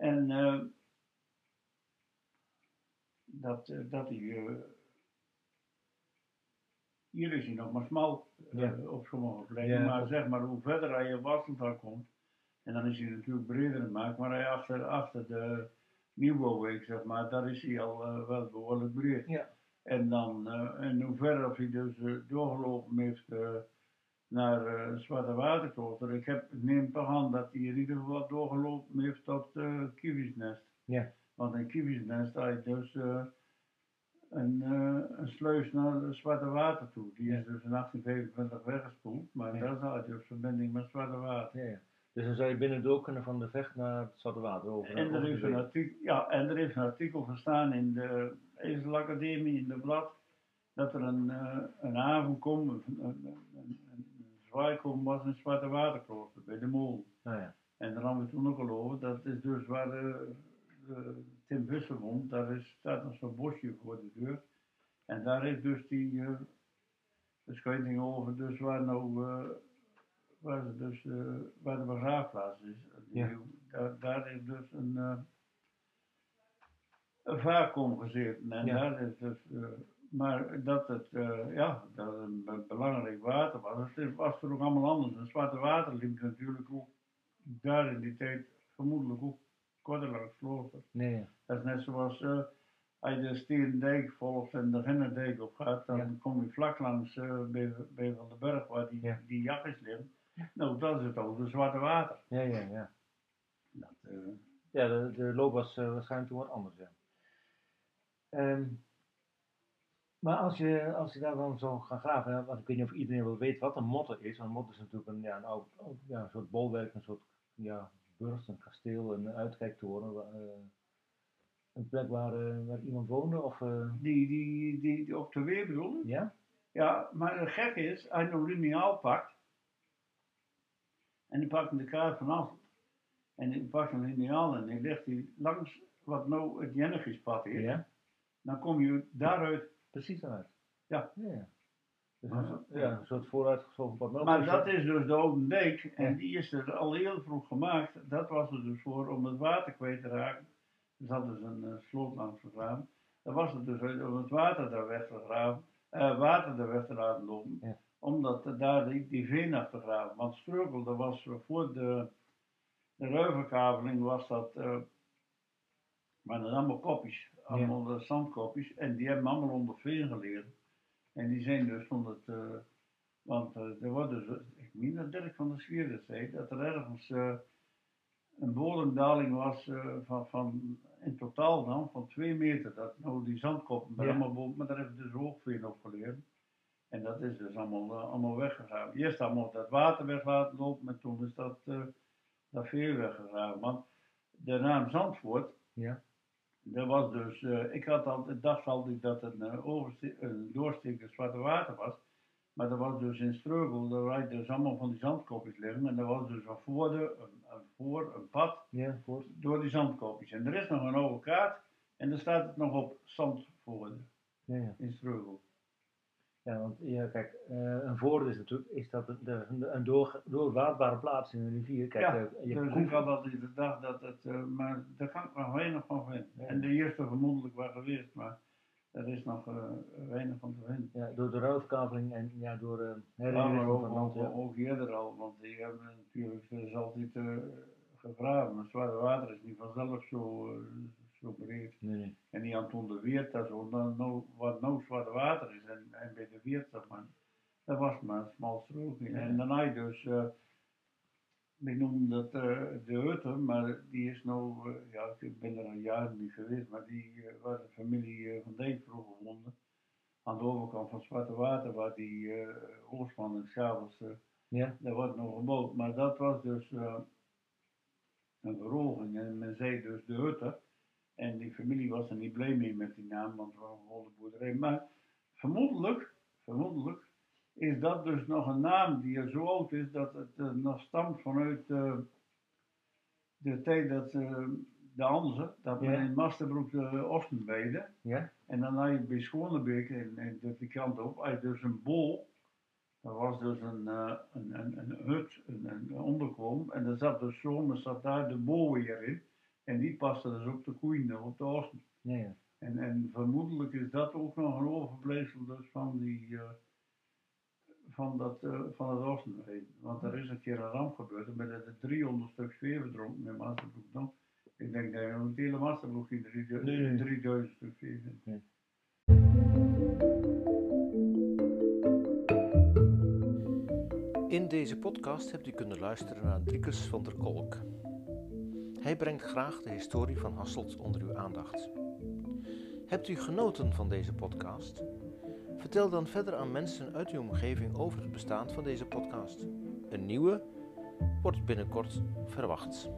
En eh, dat, eh, dat hij, eh, hier is hij nog maar smal Ja. op sommige plekken. Ja, maar zeg maar, hoe verder hij in Wasselt komt, en dan is hij natuurlijk breder gemaakt, maar hij achter, achter de Nieuwbouwweek, zeg maar, daar is hij al wel behoorlijk breed. Ja. En dan, en hoe verder of hij dus doorgelopen heeft naar eh Zwarte Waterkloster. Ik heb, neem toch aan dat hij in ieder geval doorgelopen heeft tot uh, Kiwisnest. Ja. Want in Kiwisnest had je dus eh, een, eh, een sluis naar het Zwarte Water toe. Die is dus in 1825 weggespoeld, maar Ja. daar zat hij dus verbinding met Zwarte Water. Ja. Dus dan zou je binnen door kunnen van de vecht naar het Zoute Water over. En er, is de een artikel, ja, en er is een artikel gestaan in de Ezelacademie, in de blad, dat er een, eh, een avond komt, een, een, een, een, een komt, was in Zwarte Waterklooster bij de Molen. Nou ja. En daar hadden we toen ook al over, dat is dus waar de, de Tim Visser woont, daar is, staat nog zo'n bosje voor de deur. En daar is dus die eh beschrijving over, dus waar nou, eh, waar, ze dus, eh, waar de begraafplaats is. Ja. Daar, daar is dus een, eh een gezeten. En Ja. daar is dus, eh, maar dat het, eh, ja, dat een be- belangrijk water was. Het was er ook allemaal anders. Het zwarte water liep natuurlijk ook daar in die tijd vermoedelijk ook korter langs. Nee, ja. Dat is net zoals eh, als je de Stierendijk volgt en de Ginnerdijk op gaat, dan Ja. kom je vlak langs eh, bij, bij Van den Berg waar die, Ja. die jachtjes liggen. Nou, dat is het oude zwarte water. ja, ja, ja. Dat, Ja, de, de loop was waarschijnlijk toen wat anders, ja. Ehm, maar als je, als je daar dan zo gaat graven, want ik weet niet of iedereen wel weet wat een motte is. Want een motte is natuurlijk een, ja, een oud, ja, een soort bolwerk, een soort ja, burcht, een kasteel, een uitkijktoren. eh, een plek waar, eh, waar iemand woonde, of... eh, die, die, die, die op de weer bedoel ja? Ja, maar het gekke is, als je een lineaal pakt, en die pakt de kaart van af, en die pakt een lineaal en die legt die langs wat nou het Jennigispad is, Ja? dan kom je daaruit. Precies daaruit. Ja. ja. ja. Dus Maar- een, soort- ja, een soort vooruitgeschoven Maar dat is dus de Oude Dijk, en die is er al heel vroeg gemaakt. Dat was er dus voor om het water kwijt te raken. Er zat dus een eh, sloot langs gegraven. Dat was het dus uit om het water daar weg te graven, eh, water daar weg te laten lopen. Ja. Omdat daar die, die veen af te graven. Want Streukel, dat was eh, voor de, de ruiverkabeling was dat, eh maar dat allemaal kopjes, allemaal eh, zandkopjes. En die hebben allemaal onder veen geleerd. En die zijn dus van het, eh, want eh, er wordt dus, ik meen dat Dirk van der Swier dat zei, dat er ergens een bodemdaling was van, van, in totaal dan, van twee meter. Dat nou die zandkoppen Ja. allemaal boven, maar daar hebben dus hoogveen op geleerd. En dat is dus allemaal, allemaal weggegaan. Eerst allemaal dat water weg laten lopen, en toen is dat, dat veen weggegaan. Want de naam Zandvoort, Ja. Dat was dus, eh, ik had altijd, dacht altijd dat het een, overste- een zwarte water was. Maar dat was dus in Streugel, daar waren dus allemaal van die zandkopjes liggen. En dat was dus een voorde, een, een voor, een pad Ja, voort. door die zandkopjes. En er is nog een oude kaart en daar staat het nog op Zandvoorde Ja, ja. in Streugel. Ja, want ja, kijk, eh, een voordeel is natuurlijk is dat het een door, doorwaadbare plaats in een rivier. Kijk, Ja, eh, je dus koe- ik had altijd gedacht dat het, eh, maar daar kan ik nog weinig van vinden. Ja. En de eerste vermoedelijk wel geweest, maar er is nog weinig van te vinden. ja, door de ruilverkaveling en ja, door uh, Ja, maar herinrichting ook, van het land. ook, Ja. ook eerder al, want die hebben natuurlijk, er is altijd eh, gegraven. Maar zware water is niet vanzelf zo, breed. Nee. En die Anton de Weert, dat is nou, nou, wat nou zware water is. En, en bij de Weert, zeg maar, dat was maar een smal strookje. Ja. En daarna dus, eh ik noem dat eh, de Hutte, maar die is nou, eh, ja, ik ben er al jaren niet geweest, maar die waar de familie van Dijk vroeger woonde. Aan de overkant van Zwarte Water, waar die eh Oostman en Ja, daar wordt nog gebouwd. Maar dat was dus een verhoging en men zei dus de Hutte. En die familie was er niet blij mee met die naam, want het was een boerderij. Maar vermoedelijk, vermoedelijk is dat dus nog een naam die er zo oud is dat het eh, nog stamt vanuit eh, de tijd dat eh, de Anze, dat men Ja. in Masterbroek de osten weide. ja, En dan had je bij Schonebeek en, en de, die kant op, had je dus een bol. Dat was dus een, een, een, een hut, een, een onderkom. En er zat dus zomers zat daar de bol weer in. En die paste dus op de koeien, op de osten. ja, ja. En, en vermoedelijk is dat ook nog een overblijfsel dus van die, eh, van, dat, eh, van het Oostenrijk. Want er is een keer een ramp gebeurd en met de 300 stuk sfeer verdronken in Masterbroek dan. Ik denk dat je het hele Masterbroek in 3000 Nee, nee. 3000 stuk sfeer vindt. In deze podcast hebt u kunnen luisteren naar Driekus van der Kolk. Hij brengt graag de historie van Hasselt onder uw aandacht. Hebt u genoten van deze podcast? Vertel dan verder aan mensen uit uw omgeving over het bestaan van deze podcast. Een nieuwe? wordt binnenkort verwacht.